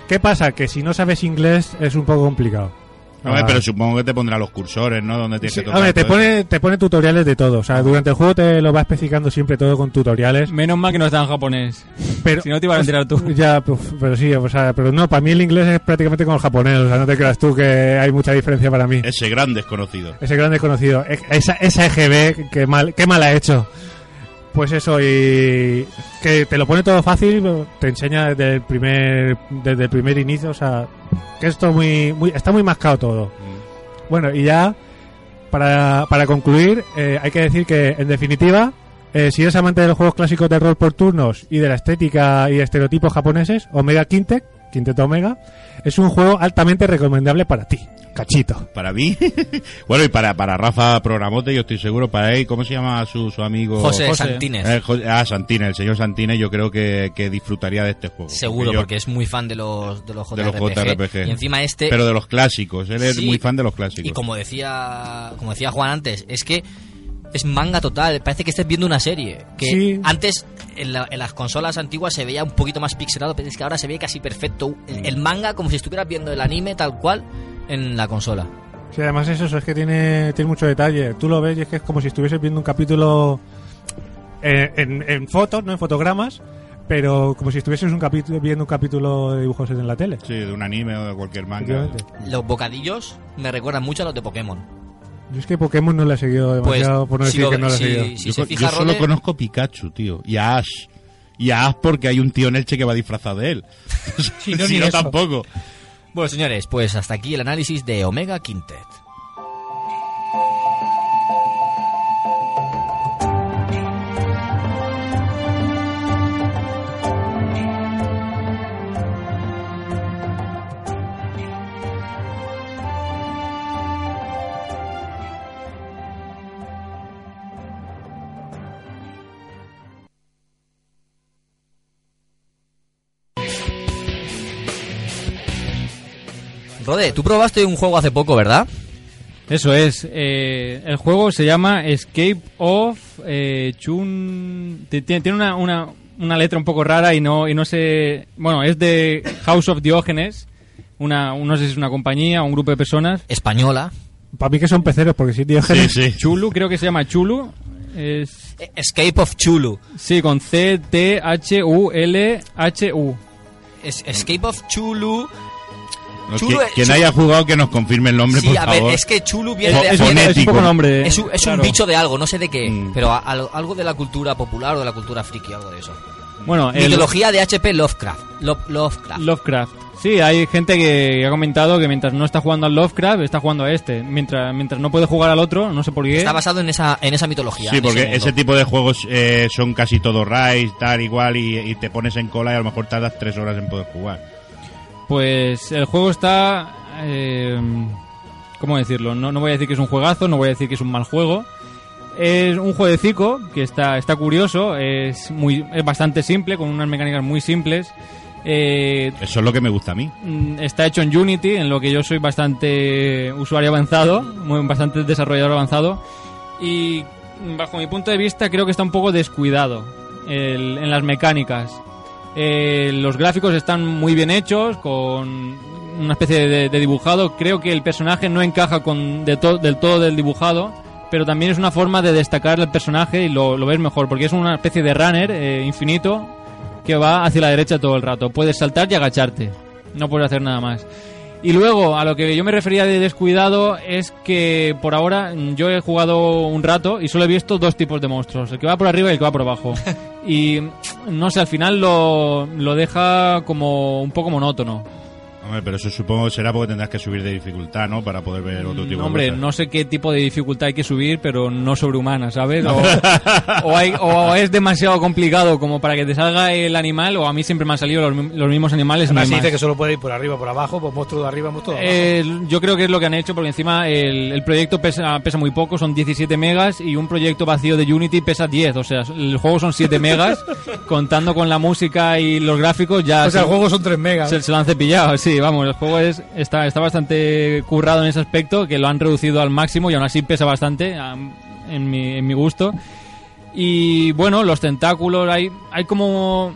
¿Qué pasa? Que si no sabes inglés es un poco complicado. Hombre, Ah. pero supongo que te pondrá los cursores, ¿no? Donde tienes Sí, que tocar hombre, te eso. pone, te pone tutoriales de todo. O sea, durante el juego te lo va especificando siempre todo con tutoriales. Menos mal que no está en japonés. Pero, Si no te ibas a enterar tú. Ya, pues, pero sí, o sea, pero no, para mí el inglés es prácticamente como el japonés. O sea, no te creas tú que hay mucha diferencia para mí. Ese gran desconocido. Ese gran desconocido. E- Esa, esa EGB, que mal, qué mal ha hecho. Pues eso, y que te lo pone todo fácil, te enseña desde el primer, desde el primer inicio, o sea, que esto muy, muy, está muy mascado todo. Bueno, y ya, para, para concluir, eh, hay que decir que, en definitiva, eh, si eres amante de los juegos clásicos de rol por turnos y de la estética y estereotipos japoneses, Omega Quintet Quinteto Omega, es un juego altamente recomendable para ti, cachito. Para mí, bueno, y para, para Rafa Programote, yo estoy seguro, para él, ¿cómo se llama su, su amigo? José, José. Santínez. Eh, ah, Santine, el señor Santine, yo creo que, que disfrutaría de este juego. Seguro, yo- porque es muy fan de los, de los de los JRPG. JRPG. Y encima este... Pero de los clásicos, él es muy fan de los clásicos. Y como decía, como decía Juan antes, es que es manga total, parece que estés viendo una serie. Que Sí. antes en, la- en las consolas antiguas se veía un poquito más pixelado, pero es que ahora se ve casi perfecto. El, el manga como si estuvieras viendo el anime tal cual en la consola. Sí, además es eso, es que tiene, tiene mucho detalle. Tú lo ves y es que es como si estuvieses viendo un capítulo eh, en, en fotos, no en fotogramas, pero como si estuvieses un capítulo, viendo un capítulo de dibujos en la tele. Sí, de un anime o de cualquier manga. Los bocadillos me recuerdan mucho a los de Pokémon. Yo es que Pokémon no le he seguido demasiado, Pues, por no si decir lo- que no le he si- seguido. si yo se co- fija yo solo conozco Pikachu, tío. Y a Ash. Y a Ash porque hay un tío en Elche que va disfrazado de él. Si no, tampoco. Bueno, señores, pues hasta aquí el análisis de Omega Quintet. Rode, tú probaste un juego hace poco, ¿verdad? Eso es. eh, el juego se llama Escape of eh, Chun. ti- Tiene, una, una, una letra un poco rara y no, y no sé. Bueno, es de House of Diógenes. Una, no sé si es una compañía o un grupo de personas. Española. Para mí que son peceros, porque si tío Sí, sí. Chulu, creo que se llama Chulu. Es, E- Escape of Chulu. sí, con C-T-H-U-L-H-U. Es- Escape of Chulu. No, Chulo que- es- quien chulo- haya jugado que nos confirme el nombre, Sí, por a favor. ver, es que Chulu viene Fo- de... Es, viene- es un nombre. es un, es un claro. bicho de algo, no sé de qué, Mm. pero a- al- algo de la cultura popular o de la cultura friki, algo de eso. Bueno, el- Mitología de HP Lovecraft. Lo- Lovecraft. Lovecraft. Sí, hay gente que ha comentado que mientras no está jugando al Lovecraft, está jugando a este. Mientras, mientras no puede jugar al otro, no sé por qué. Está basado en esa, en esa mitología. Sí, en porque ese ese, tipo de juegos eh, son casi todos RAID, tal, igual, y, y te pones en cola y a lo mejor tardas tres horas en poder jugar. Pues el juego está... eh, ¿Cómo decirlo? No, no voy a decir que es un juegazo, no voy a decir que es un mal juego. Es un jueguecico que está, está curioso, es, muy, es bastante simple, con unas mecánicas muy simples. Eh, Eso es lo que me gusta a mí. mm, está hecho en Unity, en lo que yo soy bastante usuario avanzado, muy, bastante desarrollador avanzado. Y bajo mi punto de vista creo que está un poco descuidado el- en las mecánicas. Eh, los gráficos están muy bien hechos, con una especie de, dibujado. Creo que el personaje no encaja con del todo del dibujado, pero también es una forma de destacar el personaje y lo, lo ves mejor, porque es una especie de runner eh, infinito que va hacia la derecha todo el rato. Puedes saltar y agacharte, no puedes hacer nada más. Y luego, a lo que yo me refería de descuidado es que por ahora yo he jugado un rato y solo he visto dos tipos de monstruos, el que va por arriba y el que va por abajo. y no sé, al final lo, lo deja como un poco monótono. Hombre, pero eso supongo que será porque tendrás que subir de dificultad, ¿no? Para poder ver otro tipo Hombre, de cosas. no sé qué tipo de dificultad hay que subir, pero no sobrehumana, ¿sabes? O, o hay- o es demasiado complicado como para que te salga el animal, o a mí siempre me han salido los, los mismos animales. no si más. dice que solo puede ir por arriba, por abajo, pues monstruo de arriba, monstruo de abajo. Eh, yo creo que es lo que han hecho porque encima el, el proyecto pesa, pesa muy poco, son 17 megas y un proyecto vacío de Unity pesa 10, o sea, el juego son 7 megas, contando con la música y los gráficos ya o sea, se, el juego son 3 megas. se, se lo han cepillado, sí, vamos, el juego es, está, está bastante currado en ese aspecto, que lo han reducido al máximo y aún así pesa bastante en mi, en mi gusto. Y bueno, los tentáculos, hay, hay como,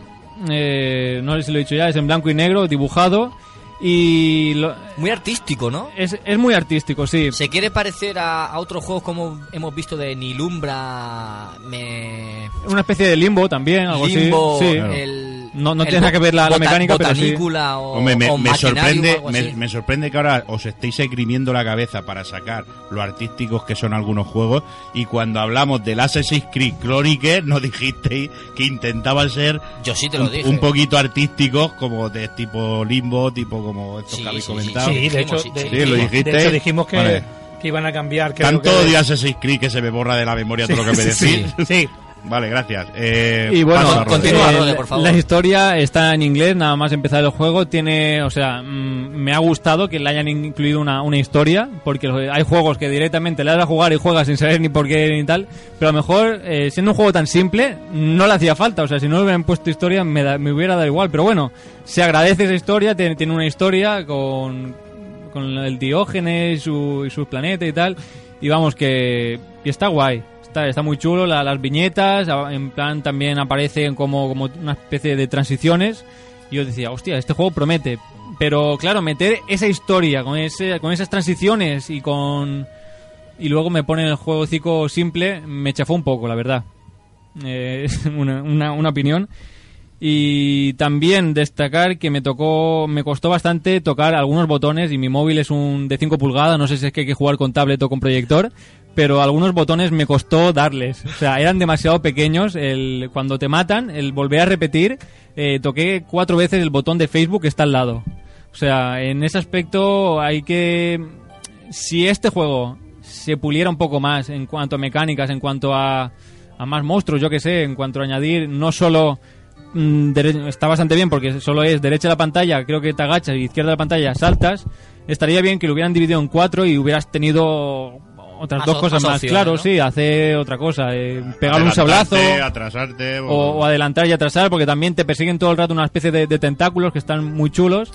eh, no sé si lo he dicho ya, es en blanco y negro, dibujado. Y lo- Muy artístico, ¿no? es, es muy artístico, sí. ¿Se quiere parecer a, a otros juegos como hemos visto de Nilumbra, me... Una especie de limbo también, algo Limbo, así. Sí. el... No- no tiene nada que ver la- mecánica, pero sí. o, Hombre, me, o me o sorprende, me, sorprende que ahora os estéis esgrimiendo la cabeza para sacar lo artísticos que son algunos juegos y cuando hablamos del Assassin's Creed Chronicles nos dijisteis que intentaban ser Yo sí te lo un, dije. un poquito artísticos como de tipo limbo, tipo como estos Sí, que habéis sí, sí, comentado. sí, de hecho, de, sí. Sí, lo de dijiste. hecho dijimos que, Vale. que iban a cambiar. Tanto que- de Assassin's Creed que se me borra de la memoria todo lo que me sí, decís. sí, sí. Vale, gracias. Eh, Y bueno, continúa, eh, Rode, por favor. la historia está en inglés, nada más empezar el juego. Tiene, o sea, mm, me ha gustado que le hayan incluido una, una historia, porque hay juegos que directamente le das a jugar y juegas sin saber ni por qué ni tal. Pero a lo mejor, eh, siendo un juego tan simple, no le hacía falta. O sea, si no le hubieran puesto historia, me, da- me hubiera dado igual. Pero bueno, se agradece esa historia, tiene, tiene una historia con, con el Diógenes y su, y su planeta y tal. Y vamos, que, que está guay. Está, está muy chulo, la- las viñetas, en plan también aparecen como, como una especie de transiciones. Y yo decía, hostia, este juego promete. Pero claro, meter esa historia con, ese, con esas transiciones y con... Y luego me ponen el juego simple, me chafó un poco, la verdad. Eh, una, una opinión. Y también destacar que me tocó, me costó bastante tocar algunos botones y mi móvil es un de 5 pulgadas, no sé si es que hay que jugar con tablet o con proyector, pero algunos botones me costó darles. O sea, eran demasiado pequeños. El, cuando te matan, el volver a repetir, eh, toqué cuatro veces el botón de Facebook que está al lado. O sea, en ese aspecto hay que... Si este juego se puliera un poco más en cuanto a mecánicas, en cuanto a, a más monstruos, yo que sé, en cuanto a añadir no solo mm, está bastante bien porque solo es derecha de la pantalla, creo que te agachas y izquierda de la pantalla saltas. Estaría bien que lo hubieran dividido en cuatro y hubieras tenido otras dos cosas más claro, ¿no? sí, hacer otra cosa, eh, pegar un sablazo atrasarte. o, o adelantar y atrasar porque también te persiguen todo el rato una especie de, de tentáculos que están muy chulos.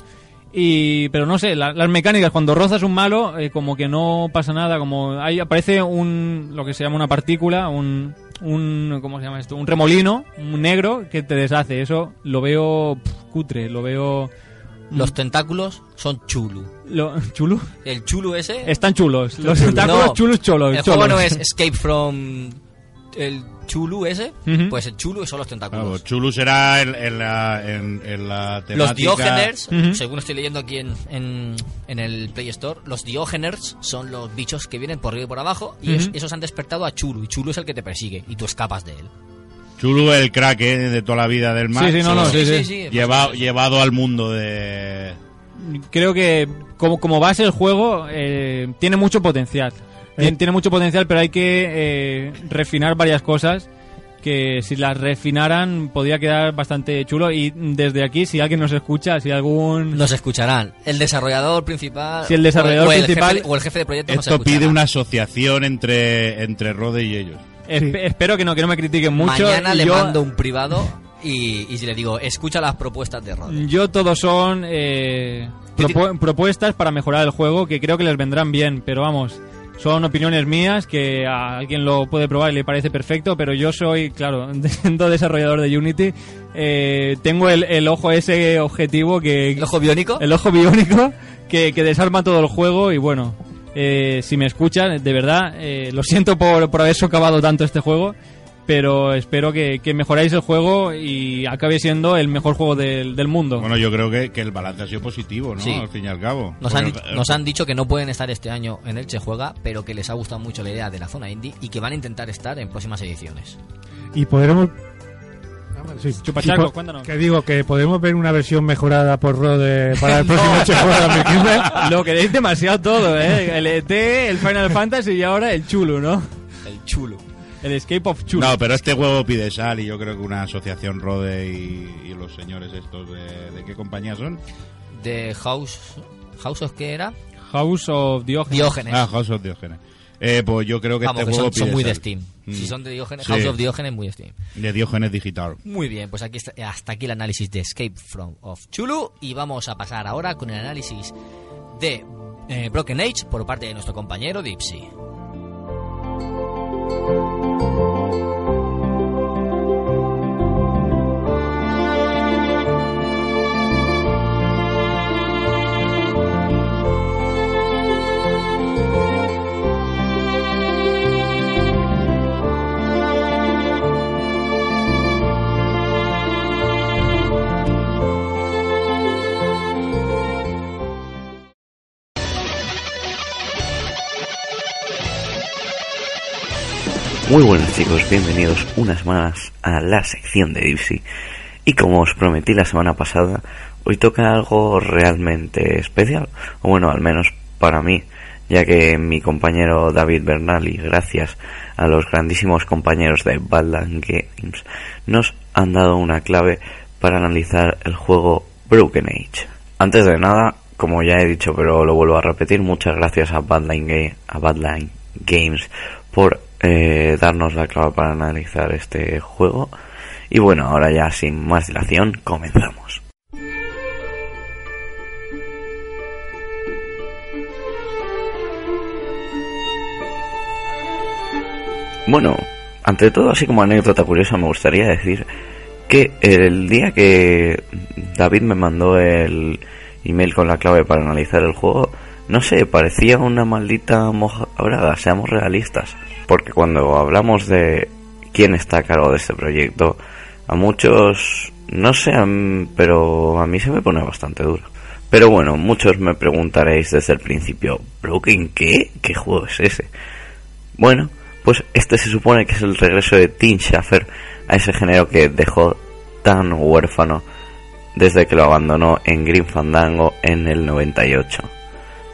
Y, pero no sé, la- las mecánicas, cuando rozas un malo, eh, como que no pasa nada, como ahí aparece un, lo que se llama una partícula, un, un, ¿cómo se llama esto? Un remolino, un negro que te deshace. Eso lo veo cutre, lo veo... Los tentáculos son chulu. Lo, ¿Chulo? El chulu ese... Están chulos. Los tentáculos No, chulos cholos. El juego cholos. no es Escape from el chulu ese, pues el chulu son los tentáculos. Claro, Chulu será en, en la, en, en la temática... Los diógenes, según estoy leyendo aquí en, en, en el Play Store, los diógenes son los bichos que vienen por arriba y por abajo y es- esos han despertado a Chulu y Chulu es el que te persigue y tú escapas de él. Chulu el crack eh, de toda la vida del mar. Sí, sí, no, no, sí, sí. Lleva- llevado al mundo de... creo que como, como base el juego eh, tiene mucho potencial. Tien- Tiene mucho potencial, pero hay que eh, refinar varias cosas que si las refinaran podría quedar bastante chulo. Y desde aquí, si alguien nos escucha, si algún... Nos escucharán. El desarrollador principal. Si el desarrollador o el principal- jefe, o el jefe de proyecto Esto pide una asociación entre, entre Rode y ellos. espe- Espero que no, que no me critiquen mucho. Mañana Y le yo, mando un privado y, y le digo, escucha las propuestas de Rod. Yo todos son eh, propu- propuestas para mejorar el juego que creo que les vendrán bien, pero vamos, son opiniones mías que a alguien lo puede probar y le parece perfecto, pero yo soy, claro, siendo desarrollador de Unity, eh, tengo el, el ojo ese objetivo que... ¿El ojo biónico? El ojo biónico que, que desarma todo el juego y bueno, eh, si me escuchan, de verdad, eh, lo siento por, por haber socavado tanto este juego, pero espero que, que mejoráis el juego y acabe siendo el mejor juego del, del mundo. Bueno, yo creo que, que el balance ha sido positivo, ¿no? Sí. Al fin y al cabo. Nos han, Porque di- el- nos han dicho que no pueden estar este año en Elche Juega, pero que les ha gustado mucho la idea de la zona indie y que van a intentar estar en próximas ediciones. Y podremos. Sí, Chupachaco, po- cuéntanos. Que digo que podemos ver una versión mejorada por Rode para el próximo Noche Juega 2015. Lo queréis demasiado todo, ¿eh? El ET, el Final Fantasy y ahora el Chulo, ¿no? El chulo. El Escape of Chulo. No, pero este juego pide sal y yo creo que una asociación Rode y, y los señores estos de, ¿de qué compañía son? De House. ¿House of qué era? House of Diógenes. Diógenes. Ah, House of Diógenes. Eh, pues yo creo que Vamos, este que juego son, muy de sal. Steam. Mm. Si son de Diógenes, Sí. House of Diógenes, muy de Steam. De Diógenes Digital. Muy bien, pues aquí está, hasta aquí el análisis de Escape from of Chulu y vamos a pasar ahora con el análisis de eh, Broken Age por parte de nuestro compañero Dipsy. Muy buenas chicos, bienvenidos una semana más a la sección de Dipsy. Y como os prometí la semana pasada, hoy toca algo realmente especial, o bueno, al menos para mí, ya que mi compañero David Bernal y gracias a los grandísimos compañeros de Badland Games nos han dado una clave para analizar el juego Broken Age. Antes de nada, como ya he dicho, pero lo vuelvo a repetir, muchas gracias a Badline, a Badline Games por eh, darnos la clave para analizar este juego. Y bueno, ahora ya sin más dilación, comenzamos. Bueno, ante todo, así como anécdota curiosa, me gustaría decir que el día que David me mandó el email con la clave para analizar el juego, no sé, parecía una maldita moja braga, seamos realistas. Porque cuando hablamos de quién está a cargo de este proyecto, a muchos, no sé, pero a mí se me pone bastante duro. Pero bueno, muchos me preguntaréis desde el principio, ¿Broken qué? ¿Qué juego es ese? Bueno, pues este se supone que es el regreso de Tim Schafer a ese género que dejó tan huérfano desde que lo abandonó en Green Fandango en el 98.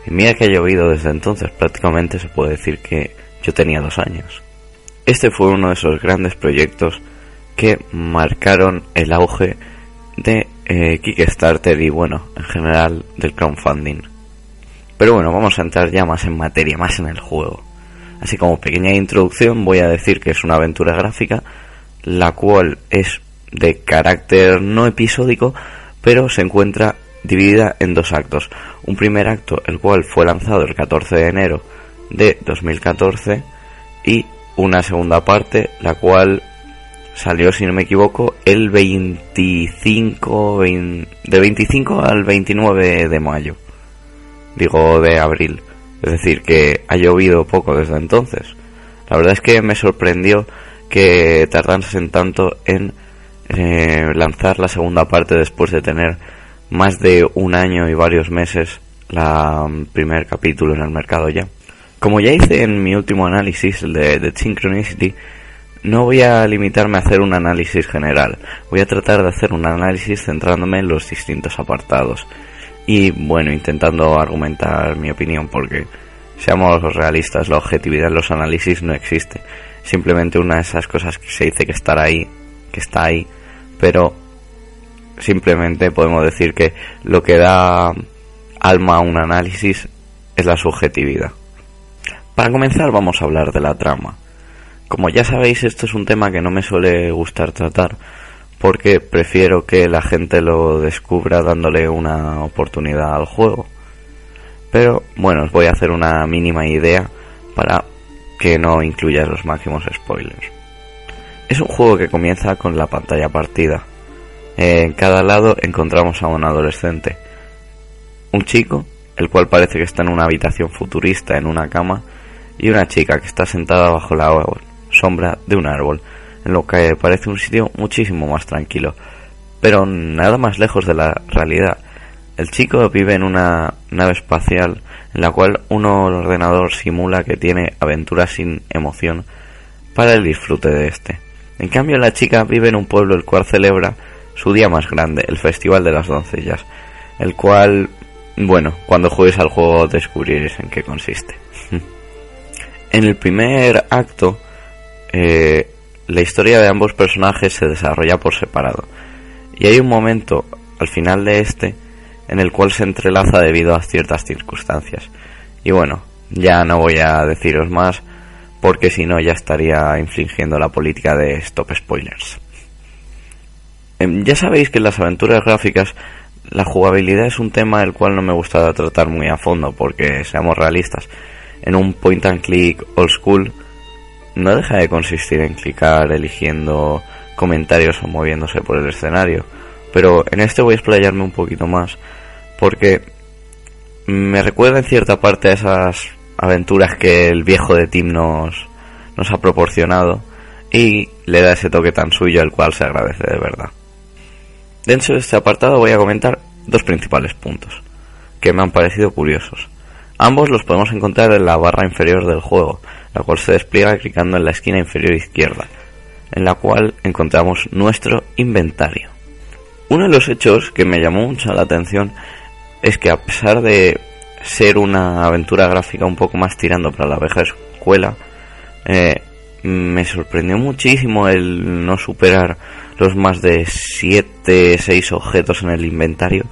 Y mira que ha llovido desde entonces, prácticamente se puede decir que yo tenía dos años. Este fue uno de esos grandes proyectos que marcaron el auge de eh, Kickstarter y bueno, en general del crowdfunding. Pero bueno, vamos a entrar ya más en materia, más en el juego. Así como pequeña introducción voy a decir que es una aventura gráfica, la cual es de carácter no episódico, pero se encuentra dividida en dos actos. Un primer acto, el cual fue lanzado el 14 de enero de 2014, y una segunda parte, la cual salió, si no me equivoco, el 25, vein- de 25 al 29 de mayo. Digo, de abril. Es decir, que ha llovido poco desde entonces. La verdad es que me sorprendió que tardasen tanto en eh, lanzar la segunda parte después de tener más de un año y varios meses la mm, primer capítulo en el mercado ya. Como ya hice en mi último análisis, de, de Synchronicity, no voy a limitarme a hacer un análisis general. Voy a tratar de hacer un análisis centrándome en los distintos apartados. Y bueno, intentando argumentar mi opinión porque, seamos realistas, la objetividad en los análisis no existe. Simplemente una de esas cosas que se dice que estará ahí, que está ahí, pero simplemente podemos decir que lo que da alma a un análisis es la subjetividad. Para comenzar vamos a hablar de la trama. Como ya sabéis, esto es un tema que no me suele gustar tratar porque prefiero que la gente lo descubra dándole una oportunidad al juego. Pero bueno, os voy a hacer una mínima idea para que no incluya los máximos spoilers. Es un juego que comienza con la pantalla partida. En cada lado encontramos a un adolescente. Un chico, el cual parece que está en una habitación futurista en una cama, y una chica que está sentada bajo la sombra de un árbol, en lo que parece un sitio muchísimo más tranquilo, pero nada más lejos de la realidad. El chico vive en una nave espacial en la cual un ordenador simula que tiene aventuras sin emoción para el disfrute de este. En cambio la chica vive en un pueblo el cual celebra su día más grande, el Festival de las Doncellas, el cual, bueno, cuando juegues al juego descubriréis en qué consiste. en el primer acto, eh, la historia de ambos personajes se desarrolla por separado. Y hay un momento al final de este en el cual se entrelaza debido a ciertas circunstancias. Y bueno, ya no voy a deciros más porque si no ya estaría infringiendo la política de stop spoilers. Em, ya sabéis que en las aventuras gráficas la jugabilidad es un tema el cual no me gusta tratar muy a fondo porque seamos realistas. En un point and click old school no deja de consistir en clicar eligiendo comentarios o moviéndose por el escenario. Pero en este voy a explayarme un poquito más porque me recuerda en cierta parte a esas aventuras que el viejo de Tim nos, nos ha proporcionado y le da ese toque tan suyo el cual se agradece de verdad. Dentro de este apartado voy a comentar dos principales puntos que me han parecido curiosos. Ambos los podemos encontrar en la barra inferior del juego, la cual se despliega clicando en la esquina inferior izquierda, en la cual encontramos nuestro inventario. Uno de los hechos que me llamó mucho la atención es que a pesar de ser una aventura gráfica un poco más tirando para la vieja escuela, eh, me sorprendió muchísimo el no superar los más de 7, 6 objetos en el inventario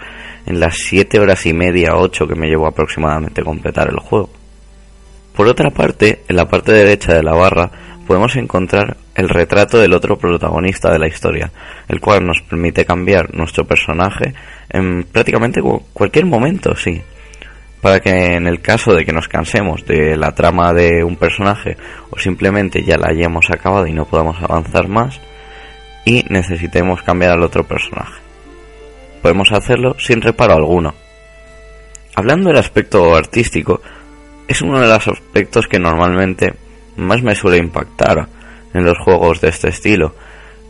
en las 7 horas y media, 8 que me llevó aproximadamente completar el juego. Por otra parte, en la parte derecha de la barra podemos encontrar el retrato del otro protagonista de la historia, el cual nos permite cambiar nuestro personaje en prácticamente cualquier momento, sí. Para que en el caso de que nos cansemos de la trama de un personaje o simplemente ya la hayamos acabado y no podamos avanzar más y necesitemos cambiar al otro personaje. Podemos hacerlo sin reparo alguno. Hablando del aspecto artístico, es uno de los aspectos que normalmente más me suele impactar en los juegos de este estilo,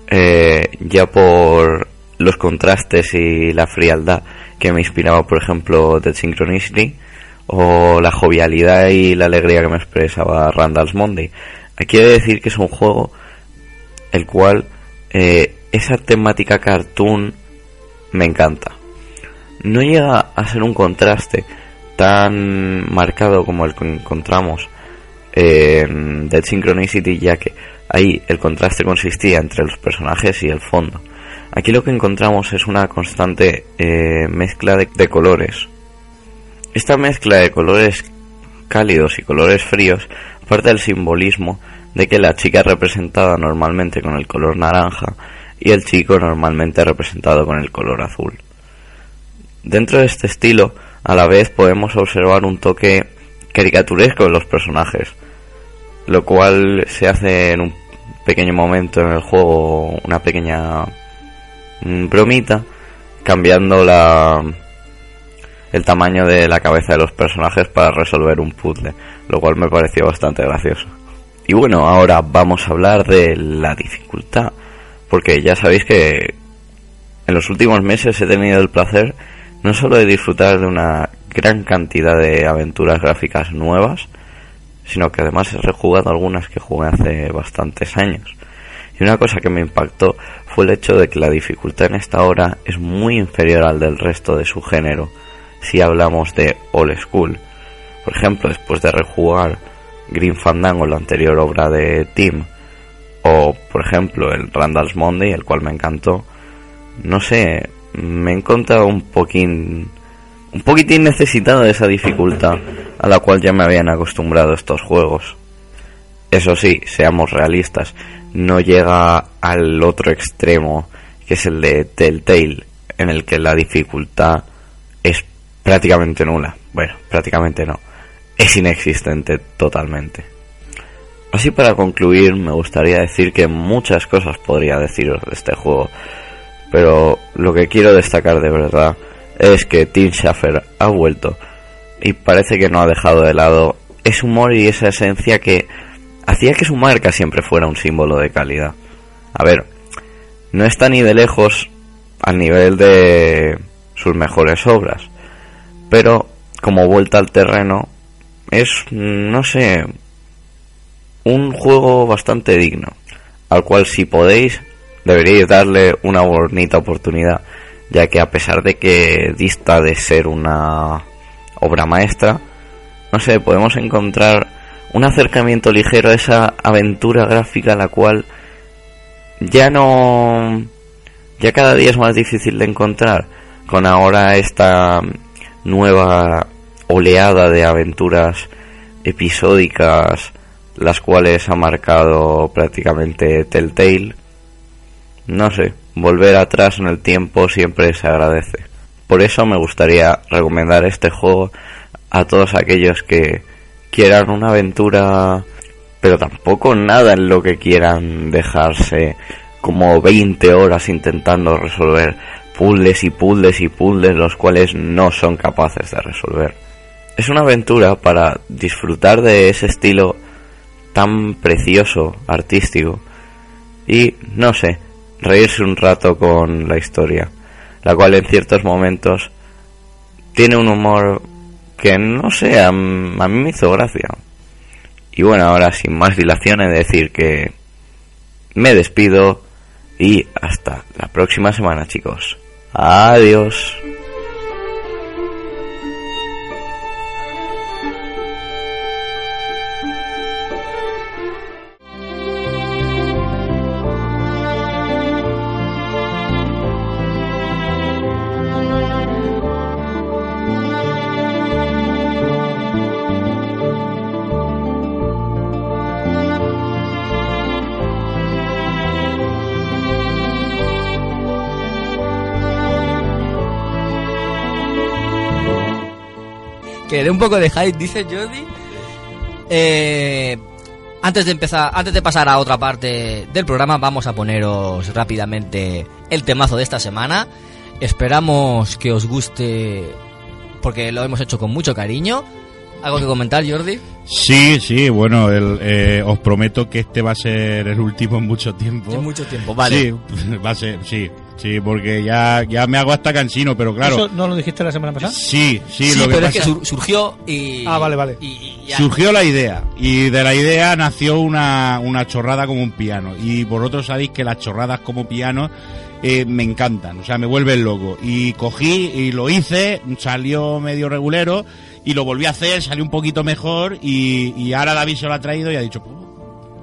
eh, ya por los contrastes y la frialdad que me inspiraba, por ejemplo, The Synchronicity, o la jovialidad y la alegría que me expresaba Randall's Monday. Aquí he de decir que es un juego el cual eh, esa temática cartoon me encanta. No llega a ser un contraste tan marcado como el que encontramos en Dead Synchronicity, ya que ahí el contraste consistía entre los personajes y el fondo. Aquí lo que encontramos es una constante eh, mezcla de, colores. Esta mezcla de colores cálidos y colores fríos parte del simbolismo de que la chica es representada normalmente con el color naranja y el chico normalmente representado con el color azul. Dentro de este estilo, a la vez podemos observar un toque caricaturesco en los personajes, lo cual se hace en un pequeño momento en el juego, una pequeña mm, bromita, cambiando la el tamaño de la cabeza de los personajes para resolver un puzzle, lo cual me pareció bastante gracioso. Y bueno, ahora vamos a hablar de la dificultad, porque ya sabéis que en los últimos meses he tenido el placer no solo de disfrutar de una gran cantidad de aventuras gráficas nuevas, sino que además he rejugado algunas que jugué hace bastantes años. Y una cosa que me impactó fue el hecho de que la dificultad en esta hora es muy inferior al del resto de su género, si hablamos de old school. Por ejemplo, después de rejugar Green Fandango, la anterior obra de Tim, o por ejemplo el Randall's Monday, el cual me encantó, no sé, me he encontrado un poquín un poquitín necesitado de esa dificultad a la cual ya me habían acostumbrado estos juegos. Eso sí, seamos realistas, no llega al otro extremo, que es el de Telltale, en el que la dificultad es prácticamente nula. Bueno, prácticamente no. Es inexistente totalmente. Así para concluir, me gustaría decir que muchas cosas podría deciros de este juego, pero lo que quiero destacar de verdad es que Tim Schafer ha vuelto y parece que no ha dejado de lado ese humor y esa esencia que hacía que su marca siempre fuera un símbolo de calidad. A ver, no está ni de lejos al nivel de sus mejores obras, pero como vuelta al terreno es, no sé, un juego bastante digno, al cual si podéis deberíais darle una bonita oportunidad ya que a pesar de que dista de ser una obra maestra, no sé, podemos encontrar un acercamiento ligero a esa aventura gráfica la cual ya no ya cada día es más difícil de encontrar. Con ahora esta nueva oleada de aventuras episódicas las cuales ha marcado prácticamente Telltale no sé volver atrás en el tiempo siempre se agradece. Por eso me gustaría recomendar este juego a todos aquellos que quieran una aventura, pero tampoco nada en lo que quieran dejarse como 20 horas intentando resolver puzzles y puzzles y puzzles los cuales no son capaces de resolver. Es una aventura para disfrutar de ese estilo tan precioso, artístico, y no sé, reírse un rato con la historia, la cual en ciertos momentos tiene un humor que no sé, a, mí me hizo gracia. Y bueno, ahora sin más dilaciones decir que me despido y hasta la próxima semana chicos. Adiós. Dé un poco de hype, dice Jordi. Eh, antes de empezar, antes de pasar a otra parte del programa, vamos a poneros rápidamente el temazo de esta semana. Esperamos que os guste porque lo hemos hecho con mucho cariño. ¿Algo que comentar, Jordi? Sí, sí, bueno, el, eh, os prometo que este va a ser el último en mucho tiempo. En mucho tiempo, vale. Sí, va a ser, sí, sí, porque ya, ya me hago hasta cansino, pero claro. ¿Eso no lo dijiste la semana pasada? Sí, sí, Sí, lo que pero pasa es que sur- surgió y... Ah, vale, vale. y- y ya. Surgió la idea y de la idea nació una, una chorrada como un piano y vosotros sabéis que las chorradas como piano eh, me encantan, o sea, me vuelven loco y cogí y lo hice, salió medio regulero y lo volví a hacer, salió un poquito mejor y, y ahora David se lo ha traído y ha dicho,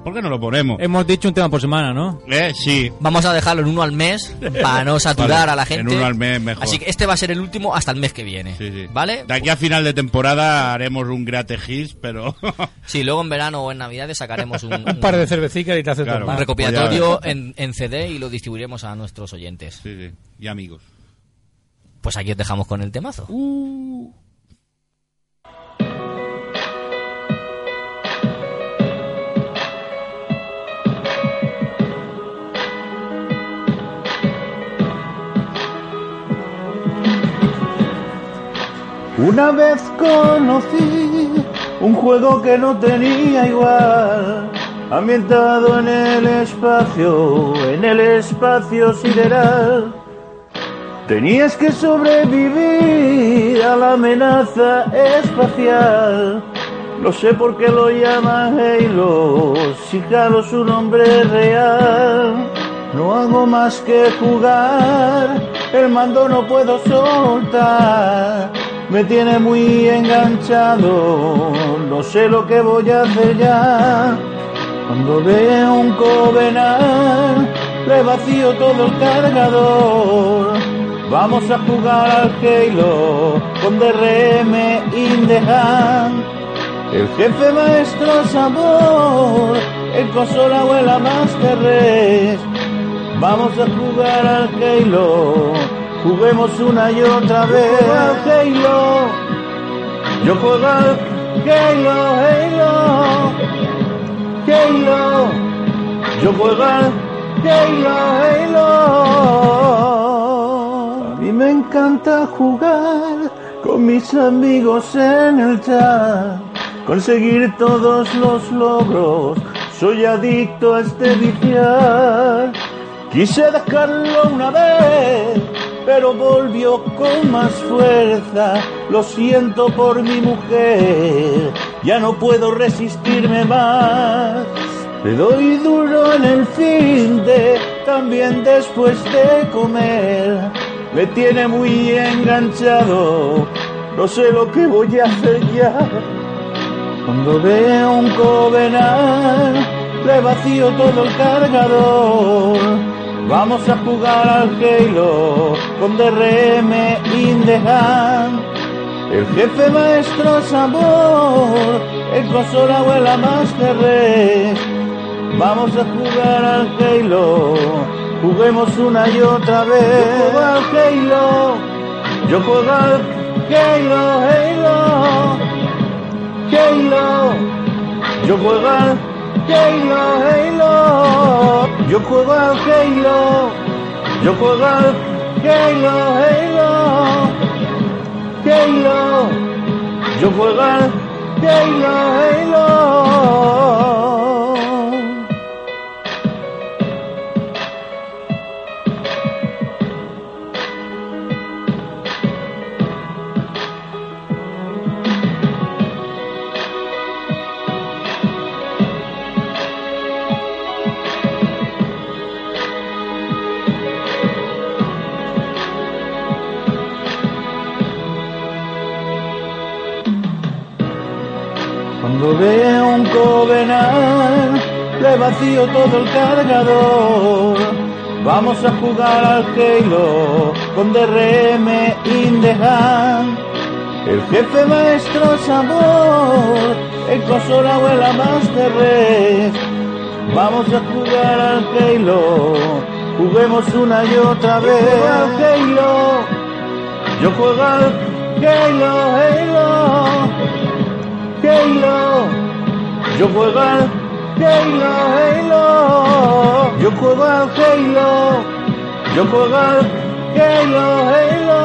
¿por qué no lo ponemos? Hemos dicho un tema por semana, ¿no? Eh, sí, Vamos a dejarlo en uno al mes para no saturar Vale, a la gente. en uno al mes mejor. Así que este va a ser el último hasta el mes que viene. sí, sí. ¿Vale? De aquí a final de temporada haremos un Hits, pero... Sí, luego en verano o en Navidades sacaremos un, Un par de cervecicas y te haces Claro. un recopilatorio en, en CD y lo distribuiremos a nuestros oyentes. sí, sí, y amigos. Pues aquí os dejamos con el temazo. Una vez conocí un juego que no tenía igual, ambientado en el espacio, en el espacio sideral. Tenías que sobrevivir a la amenaza espacial. No sé por qué lo llaman Halo, si Halo es su nombre real. No hago más que jugar, el mando no puedo soltar. Me tiene muy enganchado, no sé lo que voy a hacer ya. Cuando veo un Covenant, le vacío todo el cargador. Vamos a jugar al Halo con DRM in. El jefe maestro sabor, en consola o en la Master Race. Vamos a jugar al Halo, juguemos una y otra vez al Halo. Yo juego al Halo, Halo, Halo. Yo juego al Halo, Halo. A mí me encanta jugar con mis amigos en el chat, conseguir todos los logros. Soy adicto a este viciar. Quise dejarlo una vez, pero volvió con más fuerza. Lo siento por mi mujer, ya no puedo resistirme más. Le doy duro en el fin de, también después de comer. Me tiene muy enganchado, no sé lo que voy a hacer ya. Cuando veo un Covenant, le vacío todo el cargador. Vamos a jugar al Halo con DRM in the hand. El jefe maestro sabor, el consola o en la Master Race. Vamos a jugar al Halo, juguemos una y otra vez. Yo juego al Halo, yo juego al Halo, Halo, Halo. Yo juego al Halo, Halo. Yo juego al Halo. Yo juego al Halo, Halo. Halo. Yo juego al Halo, Halo. Cuando veo un Covenant, le vacío todo el cargador. Vamos a jugar al Halo con DRM in the hand. El jefe maestro sabor, en consola o la Master Race. Vamos a jugar al Halo, juguemos una y otra vez. Yo juego al Halo, yo juego al Halo, Halo, Halo. Yo juego al Halo, Halo. Yo juego al Halo. Yo juego al Halo, Halo.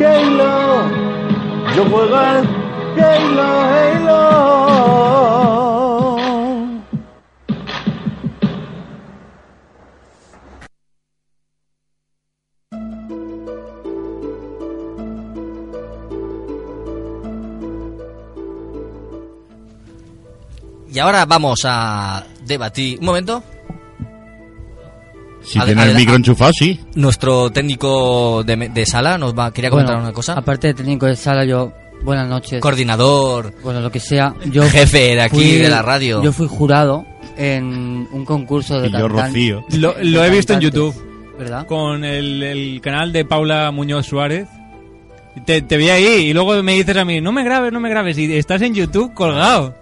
Halo. Yo juego al Halo, Halo. Y ahora vamos a debatir. Un momento. Si tiene el micro enchufado, sí. Nuestro técnico de, sala nos va quería comentar Bueno, una cosa. Aparte de técnico de sala, yo. Buenas noches. Coordinador. Bueno, lo que sea. Yo Jefe de aquí, fui- de la radio. Yo fui jurado en un concurso de Y yo, Rocío. Lo, he visto en YouTube. ¿Verdad? Con el, el canal de Paula Muñoz Suárez. Te, te vi ahí y luego me dices a mí, no me grabes, no me grabes. Y estás en YouTube colgado.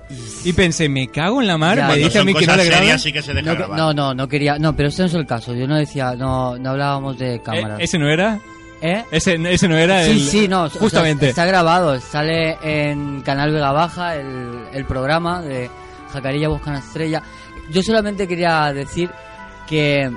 Y pensé, me cago en la mar. Ya, me no dice a mí que no le grabes. serias, sí que se deja No, no, no, no quería. No, pero ese no es el caso. Yo no decía. No, no hablábamos de cámaras. Eh, ¿Ese no era? ¿Eh? Ese, ese no era Sí, el... sí, no. o sea, Justamente. está grabado. Sale en Canal Vega Baja el, el programa de Jacarilla Busca una Estrella. Yo solamente quería decir que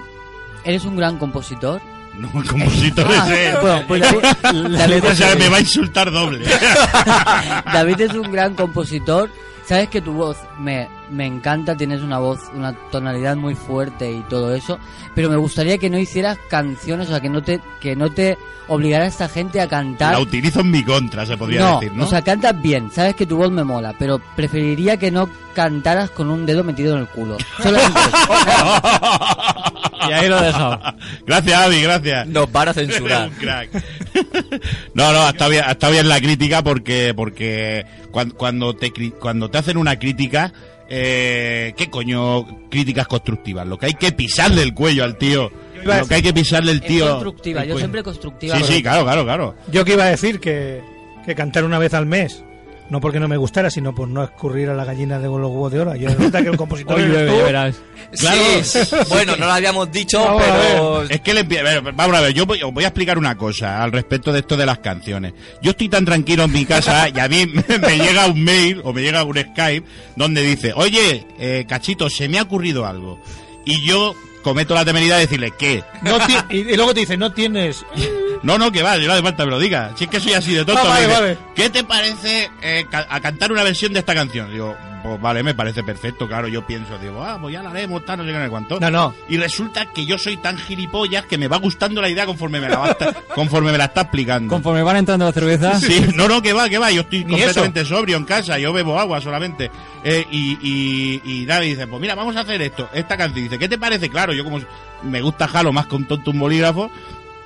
eres un gran compositor. No, el compositor Ah, ese. bueno, pues David- David o sea, es- me va a insultar doble. David es un gran compositor. Sabes que tu voz me, me encanta, tienes una voz, una tonalidad muy fuerte y todo eso, pero me gustaría que no hicieras canciones, o sea, que no te, que no te obligara a esta gente a cantar. La utilizo en mi contra, se podría no, decir, ¿no? o sea, cantas bien, sabes que tu voz me mola, pero preferiría que no cantaras con un dedo metido en el culo. Solamente Y ahí lo he dejado. gracias, Avi, gracias. Nos van a censurar. No, no, está bien, está bien la crítica porque porque cuando, cuando te cri- cuando te hacen una crítica eh, ¿qué coño críticas constructivas? Lo que hay que pisarle el cuello al tío. Lo que hay que pisarle el es tío. constructiva, el yo siempre constructiva. Sí, sí, claro, claro, claro. Yo que iba a decir que, que cantar una vez al mes, no porque no me gustara, sino por no escurrir a la gallina de los huevos de oro. Yo resulta que el compositor llueve, tú. verás. Claro. Sí, bueno, no lo habíamos dicho, Vamos pero. Es que le vamos a ver, yo voy, os voy a explicar una cosa al respecto de esto de las canciones. Yo estoy tan tranquilo en mi casa y a mí me llega un mail o me llega un Skype donde dice, oye, eh, cachito, se me ha ocurrido algo. Y yo cometo la temeridad de decirle, ¿qué? No y, y luego te dice, no tienes... No, no, que va, no hace falta me lo diga. Si es que soy así de tonto. Ah, vale, vale. ¿Qué te parece eh, ca- a cantar una versión de esta canción? Digo, pues vale, me parece perfecto, claro, yo pienso, digo, ah, pues ya la haremos, tal, no sé qué, no cuánto. No, no. Y resulta que yo soy tan gilipollas que me va gustando la idea conforme me la, va conforme me la está explicando. Conforme van entrando la cerveza... Sí, no, no, que va, que va, yo estoy completamente sobrio en casa, yo bebo agua solamente. Eh, y, y, y David dice, pues mira, vamos a hacer esto, esta canción. Dice, ¿qué te parece? Claro, yo como me gusta Jalo más con tonto un bolígrafo,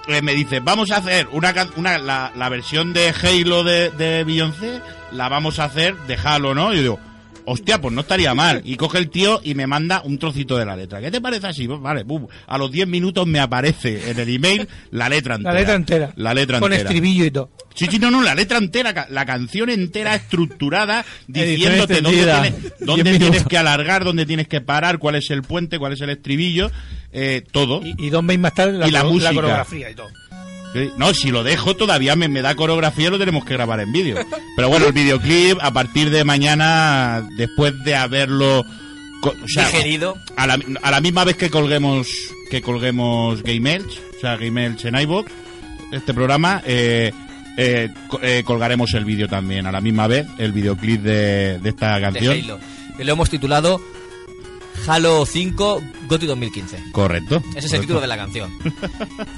eh, me dice, vamos a hacer una, can- una la, la versión de Halo de, de Beyoncé, la vamos a hacer de Halo, ¿no? Y yo digo, hostia, pues no estaría mal. Y coge el tío y me manda un trocito de la letra. ¿Qué te parece así? Pues vale, pum. A los 10 minutos me aparece en el email la letra entera. La letra entera. La letra Con entera. estribillo y todo. Sí, sí, no, no, la letra entera, la canción entera estructurada, diciéndote dónde, tienes, dónde tienes que alargar, dónde tienes que parar, cuál es el puente, cuál es el estribillo, eh, todo. Y, y dos meses más tarde la, Y la música. coreografía y todo. No, si lo dejo todavía me, me da coreografía, lo tenemos que grabar en vídeo. Pero bueno, el videoclip a partir de mañana, después de haberlo... co- o sea, Digerido. a la, a la misma vez que colguemos que colguemos Game Elch, o sea, Game Elch en iVoox, este programa, eh, eh, co- eh, colgaremos el vídeo también a la misma vez, el videoclip de, de esta de canción. Halo. Y lo hemos titulado Halo 5 GOTY 2015. Correcto. Ese es el título de la canción.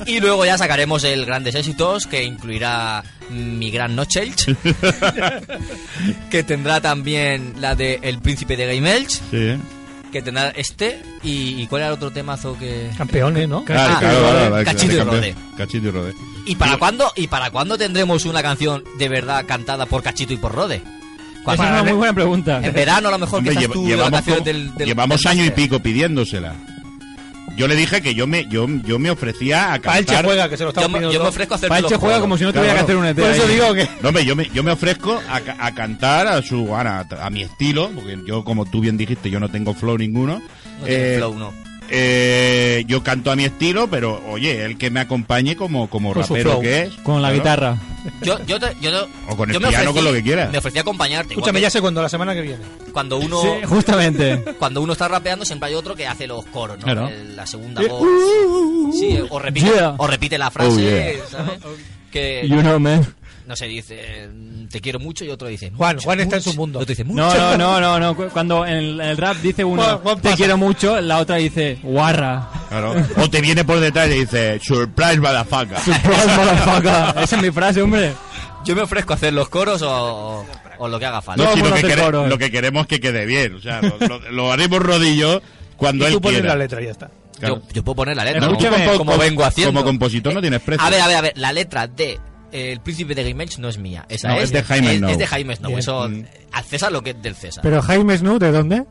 Y luego ya sacaremos el Grandes Éxitos, que incluirá Mi Gran Noche Elch, que tendrá también la de El Príncipe de Game Elch, Sí. que tendrá este, y, y ¿cuál era el otro temazo que...? Campeones, ¿no? Claro, Ah, claro, claro, claro, Cachito y campeón. Rode. Cachito y Rode. ¿Y para cuándo, y para cuándo tendremos una canción de verdad cantada por Cachito y por Rode? Esa es una muy buena pregunta. En verano a lo mejor Hombre, que estás lleva- tú de llevamos vacaciones como- del, del- llevamos del año y máster. pico pidiéndosela. Yo le dije que yo me yo, yo me ofrecía a Paelche cantar. juega, que se lo Yo, estamos me- pidiendo yo me ofrezco a hacer Pache juega como si no tuviera Claro, que hacer un ET. Por eso ahí. digo que... No, hombre, yo me, yo me ofrezco a, ca- a cantar a su a, a mi estilo, porque yo, como tú bien dijiste, yo no tengo flow ninguno. No tiene Eh, flow, no. Eh, yo canto a mi estilo, pero oye, el que me acompañe como, como Con su rapero flow. que es. Con la claro. guitarra. Yo, yo, te- yo, te- O con el yo piano, con lo que quieras. Me ofrecí a acompañarte. Escúchame, ya sé cuándo, la semana que viene. Cuando uno, Sí, justamente. cuando uno está rapeando, siempre hay otro que hace los coros, ¿no? Claro. El- la segunda voz. Sí, o repite, Yeah. o repite la frase, Oh, yeah. ¿sabes? Que, You know, man. No sé, dice, te quiero mucho y otro dice, Juan, Juan está en su mundo. Otro dice, mucho. No, no, no, no, no. Cu- Cuando en el, rap dice uno, Juan- Juan te quiero mucho, la otra dice, guarra. Claro. O te viene por detrás y dice, surprise motherfucker. Surprise, motherfucker. Esa es mi frase, hombre. Yo me ofrezco a hacer los coros o, o- o lo que haga falta. No, si lo que, quere- coro. lo que queremos es que quede bien. O sea, lo, lo- lo haremos rodillo cuando Y él tú pones quiera. la letra y ya está. Claro. yo, yo puedo poner la letra, No, ¿no? escúchame, como, como vengo haciendo. Como compositor no tienes precio. A ver, a ver, a ver, la letra de El Príncipe de Game Edge no es mía. Esa No, es, es de Jaime es, Snow. es de Jaime Snow. Bien. Eso, Mm. al César lo que es del César. Pero Jaime Snow, ¿de dónde?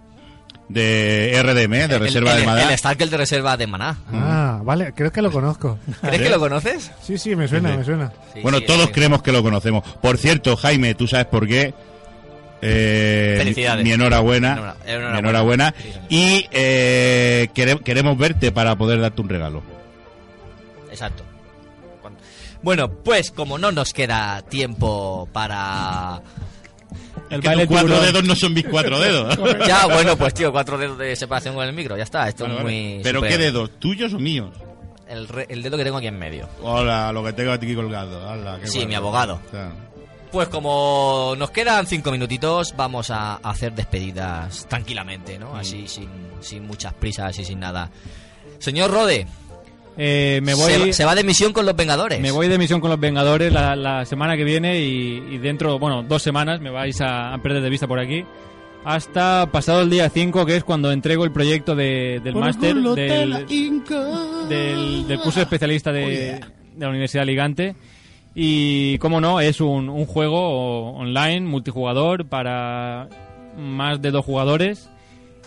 De RDM, de El- Reserva el, de Madrid. El Starkel de Reserva de Maná. Ah, vale, creo que lo conozco. ¿Crees que lo conoces? Sí, sí, me suena, Sí. me suena. Sí, bueno, sí, todos creemos que lo conocemos. Por cierto, Jaime, ¿tú sabes por qué? Eh, Felicidades. Mi enhorabuena. Enhorabuena. Enhorabuena. Y eh, quere- queremos verte para poder darte un regalo. Exacto. Bueno, pues como no nos queda tiempo para... El Que baile tus cuatro tiburón. dedos no son mis cuatro dedos. Ya, bueno, pues tío, cuatro dedos de separación con el micro, ya está. Esto Vale, es vale. muy... Pero super- ¿qué dedos? ¿Tuyos o míos? El, re- el dedo que tengo aquí en medio. Hola, lo que tengo aquí colgado. Hala, qué Sí, mi abogado. O sea, Pues como nos quedan cinco minutitos, vamos a hacer despedidas tranquilamente, ¿no? Así, sin, sin muchas prisas y sin nada. Señor Rode, Eh, me se, voy, va- se va de misión con los Vengadores. me voy de misión con los Vengadores la, la semana que viene y, y dentro, bueno, dos semanas me vais a, a perder de vista por aquí. Hasta pasado el día 5, que es cuando entrego el proyecto de- del máster del, del, del curso de especialista de, de la Universidad de Alicante. Y, como no, es un, un juego online, multijugador, para más de dos jugadores.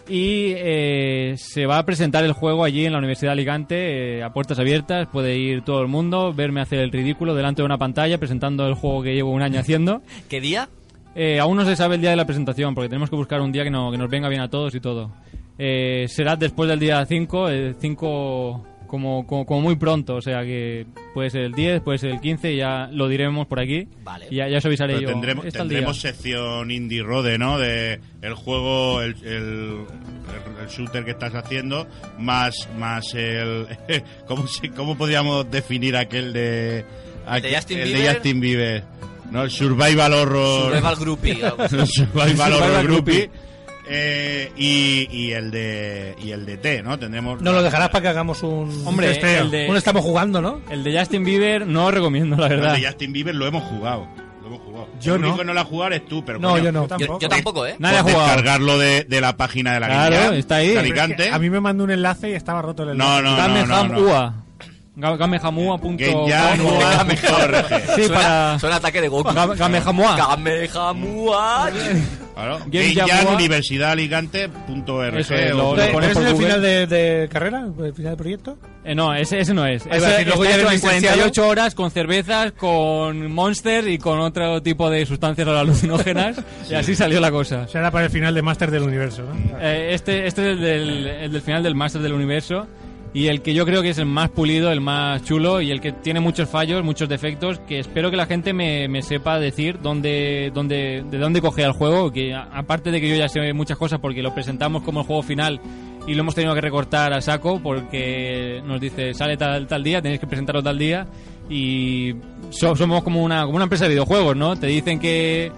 Y eh, se va a presentar el juego allí en la Universidad de Alicante, eh, a puertas abiertas. Puede ir todo el mundo, verme hacer el ridículo delante de una pantalla presentando el juego que llevo un año haciendo. ¿Qué día? Eh, aún no se sabe el día de la presentación, porque tenemos que buscar un día que, no- que nos venga bien a todos y todo. Eh, será después del día 5, el 5 como, como, como muy pronto, o sea que puede ser el 10, puede ser el 15, y ya lo diremos por aquí. Vale. Y ya, ya os avisaré Pero yo. tendremos, tendremos sección indie rode, ¿no? De el juego, el, el, el- el shooter que estás haciendo, más más el... ¿Cómo, se- cómo podríamos definir aquel de... aquel- Justin el Bieber? de Justin Bieber. ¿No? El Survival Horror... Survival Groupie. Survival Horror Groupie. Eh, y, y el de y el de T, ¿no? Tendremos No lo dejarás para que hagamos un. Hombre, testeo. el de- Un estamos jugando, ¿no? El de Justin Bieber no os recomiendo, la el verdad. de Justin Bieber lo hemos jugado. Lo hemos jugado. Yo el único no. que no lo ha jugado es tú, pero No, coño, yo no. Yo, yo tampoco, ¿eh? Nadie ha por jugado. descargarlo de, de la página de la Claro, Guinea, está ahí. Pero es Alicante. A mí me mandó un enlace y estaba roto el enlace. No, no, no, Gameham no, no. UA. Ga- Gamehamua.com. GameJam.org. Sí, suena, para... suena ataque de Goku. Ga- Gamehamua. Gamehamua. Claro. Game Jam. Eso es, lo- ¿Pero pones ¿Es el Google. final de, de carrera? ¿El final del proyecto? Eh, no, ese, ese no es. Ese si luego ya hecho en licenciado. 48 horas con cervezas, con Monster y con otro tipo de sustancias alucinógenas. Y así salió la cosa. Será para el final de Master del Universo, ¿no? Eh, este, este es el del, el del final del Master del Universo. Y el que yo creo que es el más pulido, el más chulo y el que tiene muchos fallos, muchos defectos, que espero que la gente me, me sepa decir dónde, dónde, de dónde coge el juego. Que a- aparte de que yo ya sé muchas cosas porque lo presentamos como el juego final y lo hemos tenido que recortar a saco porque nos dice sale tal, tal día, tenéis que presentarlo tal día. Y so- somos como una, como una empresa de videojuegos, ¿no? Te dicen que,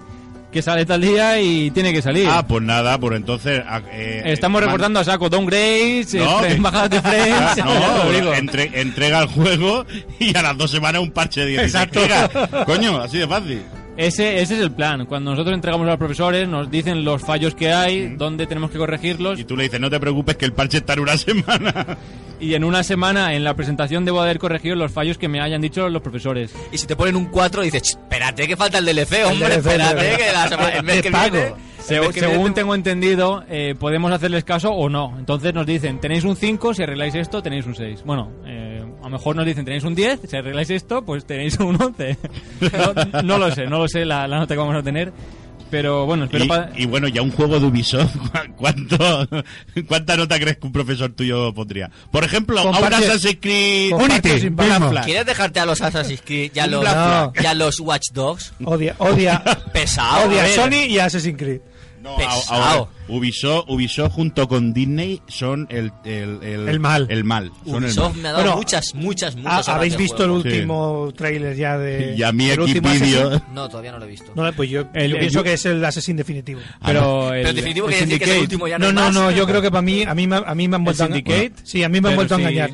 que sale tal día y tiene que salir. Ah, pues nada, pues entonces... ah, eh, Estamos man- recortando a saco downgrades, No, eh, bajadas de lo no, entre- entrega el juego y a las dos semanas un parche de 16 Exacto. gigas. Coño, así de fácil. Ese, ese es el plan. Cuando nosotros entregamos a los profesores, nos dicen los fallos que hay, dónde tenemos que corregirlos. Y tú le dices, no te preocupes que el parche está en una semana. Y en una semana, en la presentación, debo haber corregido los fallos que me hayan dicho los profesores. Y si te ponen un 4, dices, "Ch, espérate que falta el DLC, hombre, DLC, espérate que la semana- el mes que pago. viene... Según te- tengo entendido, eh, podemos hacerles caso o no. Entonces nos dicen, tenéis un 5, si arregláis esto, tenéis un 6. Bueno, eh, a lo mejor nos dicen, tenéis un 10, si arregláis esto, pues tenéis un 11. no, no lo sé, no lo sé la, la nota que vamos a tener. Pero bueno, espero Y, pa- y bueno, ya un juego de Ubisoft, ¿cuánto, ¿cuánta nota crees que un profesor tuyo pondría? Por ejemplo, a un Assassin's Creed. Flag. ¿Quieres dejarte a los Assassin's Creed y a los, Flag. y a los Watch Dogs? Odia, odia, Pesado. odia a. Sony y a Assassin's Creed. No, Pesado. a- ahora, Ubisoft, Ubisoft junto con Disney son el, el, El mal. El mal. Son el Ubisoft mal. me ha dado Bueno, muchas, muchas, Ah, muchas horas ¿Habéis visto el último trailer ya de. Y a el. Assassin? No, todavía no lo he visto. No, pues yo, El- yo el- pienso yo- que es el Assassin definitivo. pero el, Pero definitivo el quiere decir que es el último ya no, No, no, más. no, yo creo que para mí, a mí, me- a mí me han el vuelto a Syndicate. engañar. Sí, a mí me han vuelto a sí, engañar.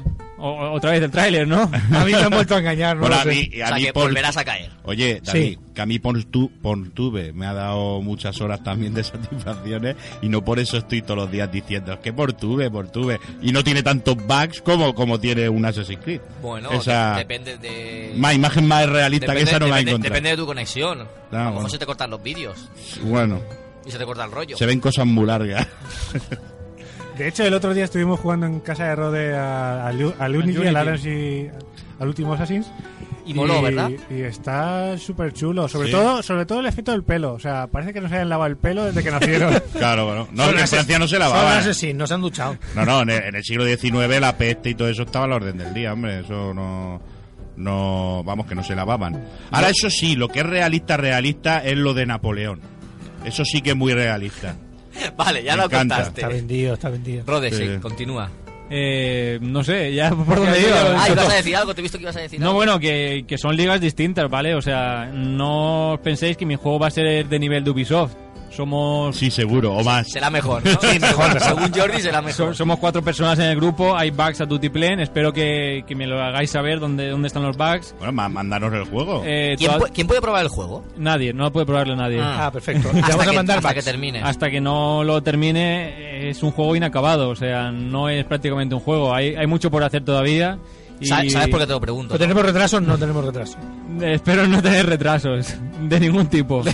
O- otra vez el tráiler, ¿no? A mí me han vuelto a engañar, no Bueno, a mí, a O sea, mí que por- volverás a caer. Oye, David, Sí. que a mí Portube me ha dado muchas horas también de satisfacciones y no por eso estoy todos los días diciendo es que Portube, Portube y no tiene tantos bugs como, como tiene un Assassin's Creed. Bueno, Esa de- depende de... más imagen más realista depende, que esa no la depende- encontrado. depende de tu conexión. a lo mejor bueno. se te cortan los vídeos Bueno, y se te corta el rollo. se ven cosas muy largas. De hecho, el otro día estuvimos jugando en casa de Rode a- al al Unity, Unity. al Aransi, al último Assassin's. Y moló, ¿verdad? Y está súper chulo. Sobre Sí. todo sobre todo el efecto del pelo. O sea, parece que no se hayan lavado el pelo desde que nacieron. Claro, bueno. No, Son en ases- Francia no se Son lavaba. No se han duchado. No, no, en el, en el siglo XIX la peste y todo eso estaba a la orden del día, hombre. Eso no. No, vamos, que no se lavaban. Ahora, eso sí, lo que es realista, realista es lo de Napoleón. Eso sí que es muy realista. Vale, ya Me lo encanta. contaste. Está vendido, está vendido. Rode, sí, Sí. continúa. Eh, no sé, ya por dónde iba. Ah, ibas a decir algo, te he visto que ibas a decir No, algo. bueno, que, que son ligas distintas, ¿vale? O sea, no penséis que mi juego va a ser de nivel de Ubisoft. Somos Sí, seguro, o más. Será mejor, ¿no? Sí, mejor. Según Jordi será So- mejor. somos cuatro personas en el grupo, hay bugs a tutiplén, espero que, que me lo hagáis saber dónde, dónde están los bugs. Bueno, ma- mandaros el juego. Eh, ¿Quién, toda- quién puede probar el juego? Nadie, no lo puede probarlo nadie. Ah. Ah, perfecto. Hasta vamos a que- mandar hasta bugs. que termine. Hasta que no lo termine, es un juego inacabado, o sea, no es prácticamente un juego, hay, hay mucho por hacer todavía. Y Sa- ¿Sabes por qué te lo pregunto? ¿Pero tenemos retraso? No tenemos retraso. Espero no tener retrasos de ningún tipo.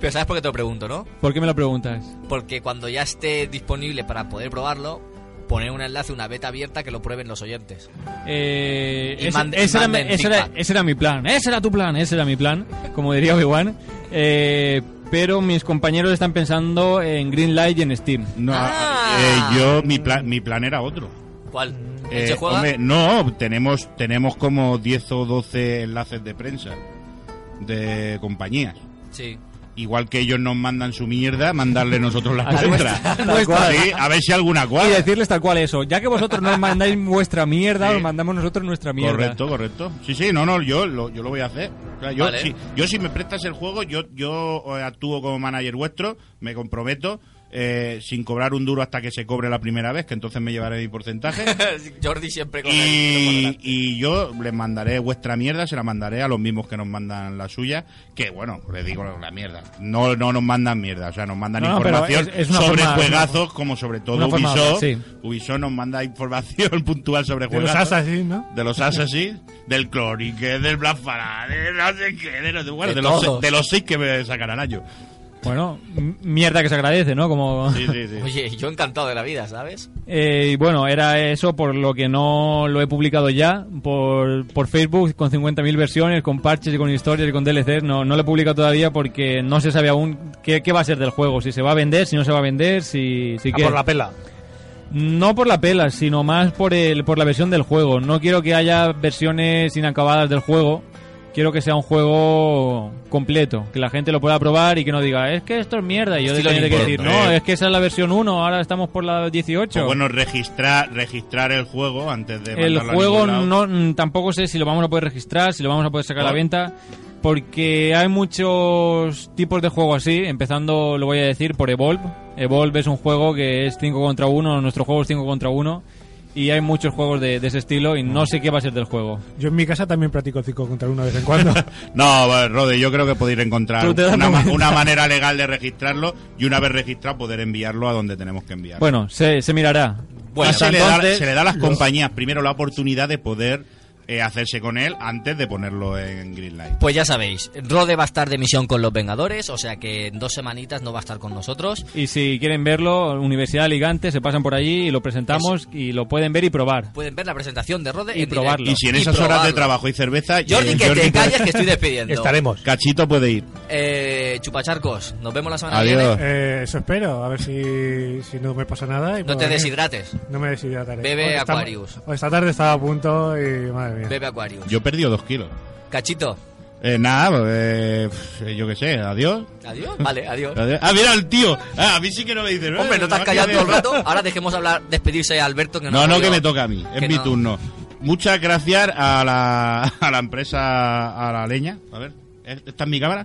Pero ¿sabes por qué te lo pregunto, no? ¿Por qué me lo preguntas? Porque cuando ya esté disponible para poder probarlo, poner un enlace, una beta abierta que lo prueben los oyentes. Eh, ese, mande- ese era, manden ese era- feedback. ese era mi plan, ese era tu plan, ese era mi plan, como diría Obi-Wan. Eh, pero mis compañeros están pensando en Greenlight y en Steam. No, Ah. eh, yo, mi plan, mi plan era otro. ¿Cuál? Eh, ¿Se juega? hombre, no, tenemos, tenemos como 10 o 12 enlaces de prensa de compañías. Sí. Igual que ellos nos mandan su mierda, mandarle nosotros la nuestra. Sí, a ver si alguna Y cuadra. decirles tal cual eso. Ya que vosotros nos mandáis vuestra mierda, Sí. os mandamos nosotros nuestra mierda. Correcto, correcto. Sí, sí, no, no, yo lo, yo lo voy a hacer. O sea, yo, Vale. si, yo si me prestas el juego, yo, yo eh, actúo como manager vuestro, me comprometo, eh, sin cobrar un duro hasta que se cobre la primera vez, que entonces me llevaré mi porcentaje. Jordi siempre con Y, el... y yo les mandaré vuestra mierda, se la mandaré a los mismos que nos mandan la suya, que bueno, les digo la mierda. No, no nos mandan mierda, o sea, nos mandan No, información es- es una sobre forma- juegazos, como sobre todo una forma Ubisoft. sí. Ubisoft nos manda información puntual sobre De los juegazos. Assassin's, ¿no? De los Assassin's, del Clonique, del Black no sé qué, de, los- bueno, De de, los, de los seis que me sacarán año. Bueno, mierda que se agradece, ¿no? Como... Sí, sí, sí. Oye, yo encantado de la vida, ¿sabes? Eh, y bueno, era eso por lo que no lo he publicado ya por, por Facebook con 50.000 versiones, con parches y con historias y con DLCs. No, no lo he publicado todavía porque no se sabe aún qué, qué va a ser del juego. Si se va a vender, si no se va a vender, si, si Ah, qué. por la pela. No por la pela, sino más por, el, por la versión del juego. No quiero que haya versiones inacabadas del juego. Quiero que sea un juego completo, que la gente lo pueda probar y que no diga, es que esto es mierda. Y yo tengo que decir, no, Eh. es que esa es la versión 1, ahora estamos por la 18. Pues bueno, registrar, registrar el juego antes de El juego no mm, tampoco sé si lo vamos a poder registrar, si lo vamos a poder sacar a la ¿Por? venta, porque hay muchos tipos de juego así, empezando lo voy a decir por Evolve. Evolve es un juego que es 5 contra 1, nuestro juego es 5 contra 1 y hay muchos juegos de, de ese estilo y no sé qué va a ser del juego. Yo en mi casa también practico 5 contra 1 de vez en cuando. No, Rode, yo creo que podéis encontrar una, ma- cuenta. una manera legal de registrarlo y una vez registrado poder enviarlo a donde tenemos que enviarlo. Bueno, se, se mirará. Bueno, se, le da, se le da a las compañías primero la oportunidad de poder eh, hacerse con él antes de ponerlo en Greenlight. Pues ya sabéis, Rode va a estar de misión con los Vengadores, o sea que en dos semanitas no va a estar con nosotros. Y si quieren verlo, Universidad Ligante, se pasan por allí y lo presentamos y lo pueden ver y probar. Pueden ver la presentación de Rode Y probarlo. directo. Y si en esas horas de trabajo hay cerveza, Jordi, eh, que te puede- calles que estoy despidiendo. Estaremos. Cachito puede ir. Eh, chupacharcos, nos vemos la semana Adiós. que viene. Eh, eso espero, a ver si, si no me pasa nada. y No te venir. deshidrates. No me deshidrataré. Bebe Aquarius. hoy esta tarde estaba a punto y madre mía. Bebe Aquarius. Yo he perdido dos kilos. Cachito, Eh, nada, eh, pf, yo qué sé, adiós. adiós. Vale, adiós. Ah, mira el tío. Ah, a mí sí que no me dice. Hombre, no te has callado todo el rato. Ahora dejemos hablar, despedirse a Alberto. Que no, No, que me toca a mí. Es mi no. turno. Muchas gracias a la, a la empresa, a la leña. A ver, ¿esta es mi cámara?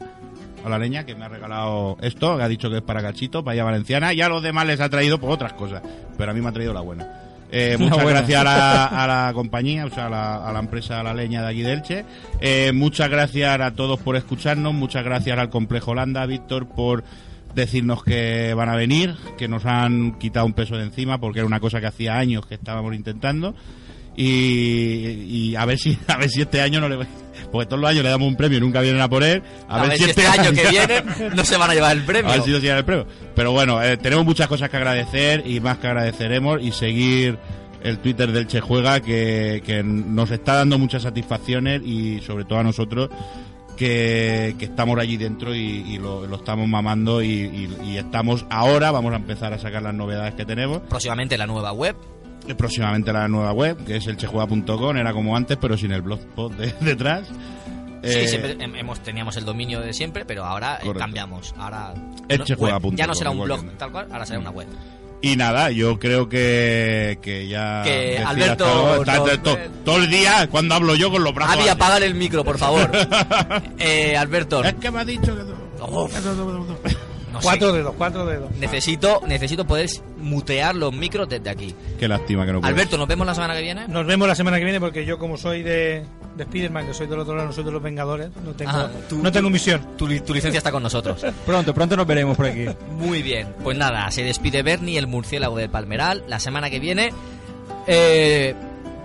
A la leña que me ha regalado esto, que ha dicho que es para Cachito, Paella Valenciana. Y a los demás les ha traído pues, otras cosas. Pero a mí me ha traído la buena. Eh, muchas gracias a la, a la compañía, o sea, a la, a la empresa La Leña de aquí de Elche. Eh, muchas gracias a todos por escucharnos. Muchas gracias al Complejo Holanda, Víctor, por decirnos que van a venir, que nos han quitado un peso de encima porque era una cosa que hacía años que estábamos intentando. Y, y a ver si a ver si este año no le porque todos los años le damos un premio y nunca vienen a por él A, ver, si este año que viene no se van a llevar el premio. a ver si nos llegan el premio. Pero bueno, eh, tenemos muchas cosas que agradecer y más que agradeceremos y seguir el Twitter del Che Juega que, que nos está dando muchas satisfacciones y sobre todo a nosotros que, que estamos allí dentro y, y lo, lo estamos mamando y, y- y estamos ahora, vamos a empezar a sacar las novedades que tenemos. Próximamente la nueva web. Eh, Próximamente la nueva web, que es el chejuega.com, era como antes, pero sin el blogspot de- detrás. Sí, Eh, siempre hem- hemos, teníamos el dominio de siempre, pero ahora eh, Correcto. cambiamos. Ahora Elchejuega.com, web. ya no será un blog tal cual, ahora será una web. Y nada, yo creo que, que ya. Que Alberto. Está- todo, todo el día cuando hablo yo con los brazos. Avi, así. apaga el micro, por favor. eh, Alberto, Es que me ha dicho que. Uf, no sé. Cuatro dedos, cuatro dedos. necesito, necesito poder mutear los micros desde aquí. Qué lástima que no puedo. Alberto, ¿nos vemos la semana que viene? Nos vemos la semana que viene porque yo como soy de, de Spiderman, que soy del otro lado, no soy de los Vengadores, no tengo, Ah, tú- no tengo misión. Tu, tu licencia está con nosotros. Pronto, pronto nos veremos por aquí. Muy bien, pues nada, se despide Bernie, el murciélago del Palmeral. La semana que viene, eh,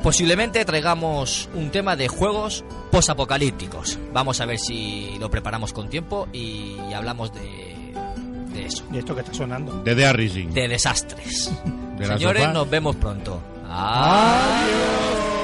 posiblemente traigamos un tema de juegos posapocalípticos. Vamos a ver si lo preparamos con tiempo y hablamos de, de eso. ¿Y esto que está sonando? De The Rising. De desastres. de Señores, nos vemos pronto. Adiós.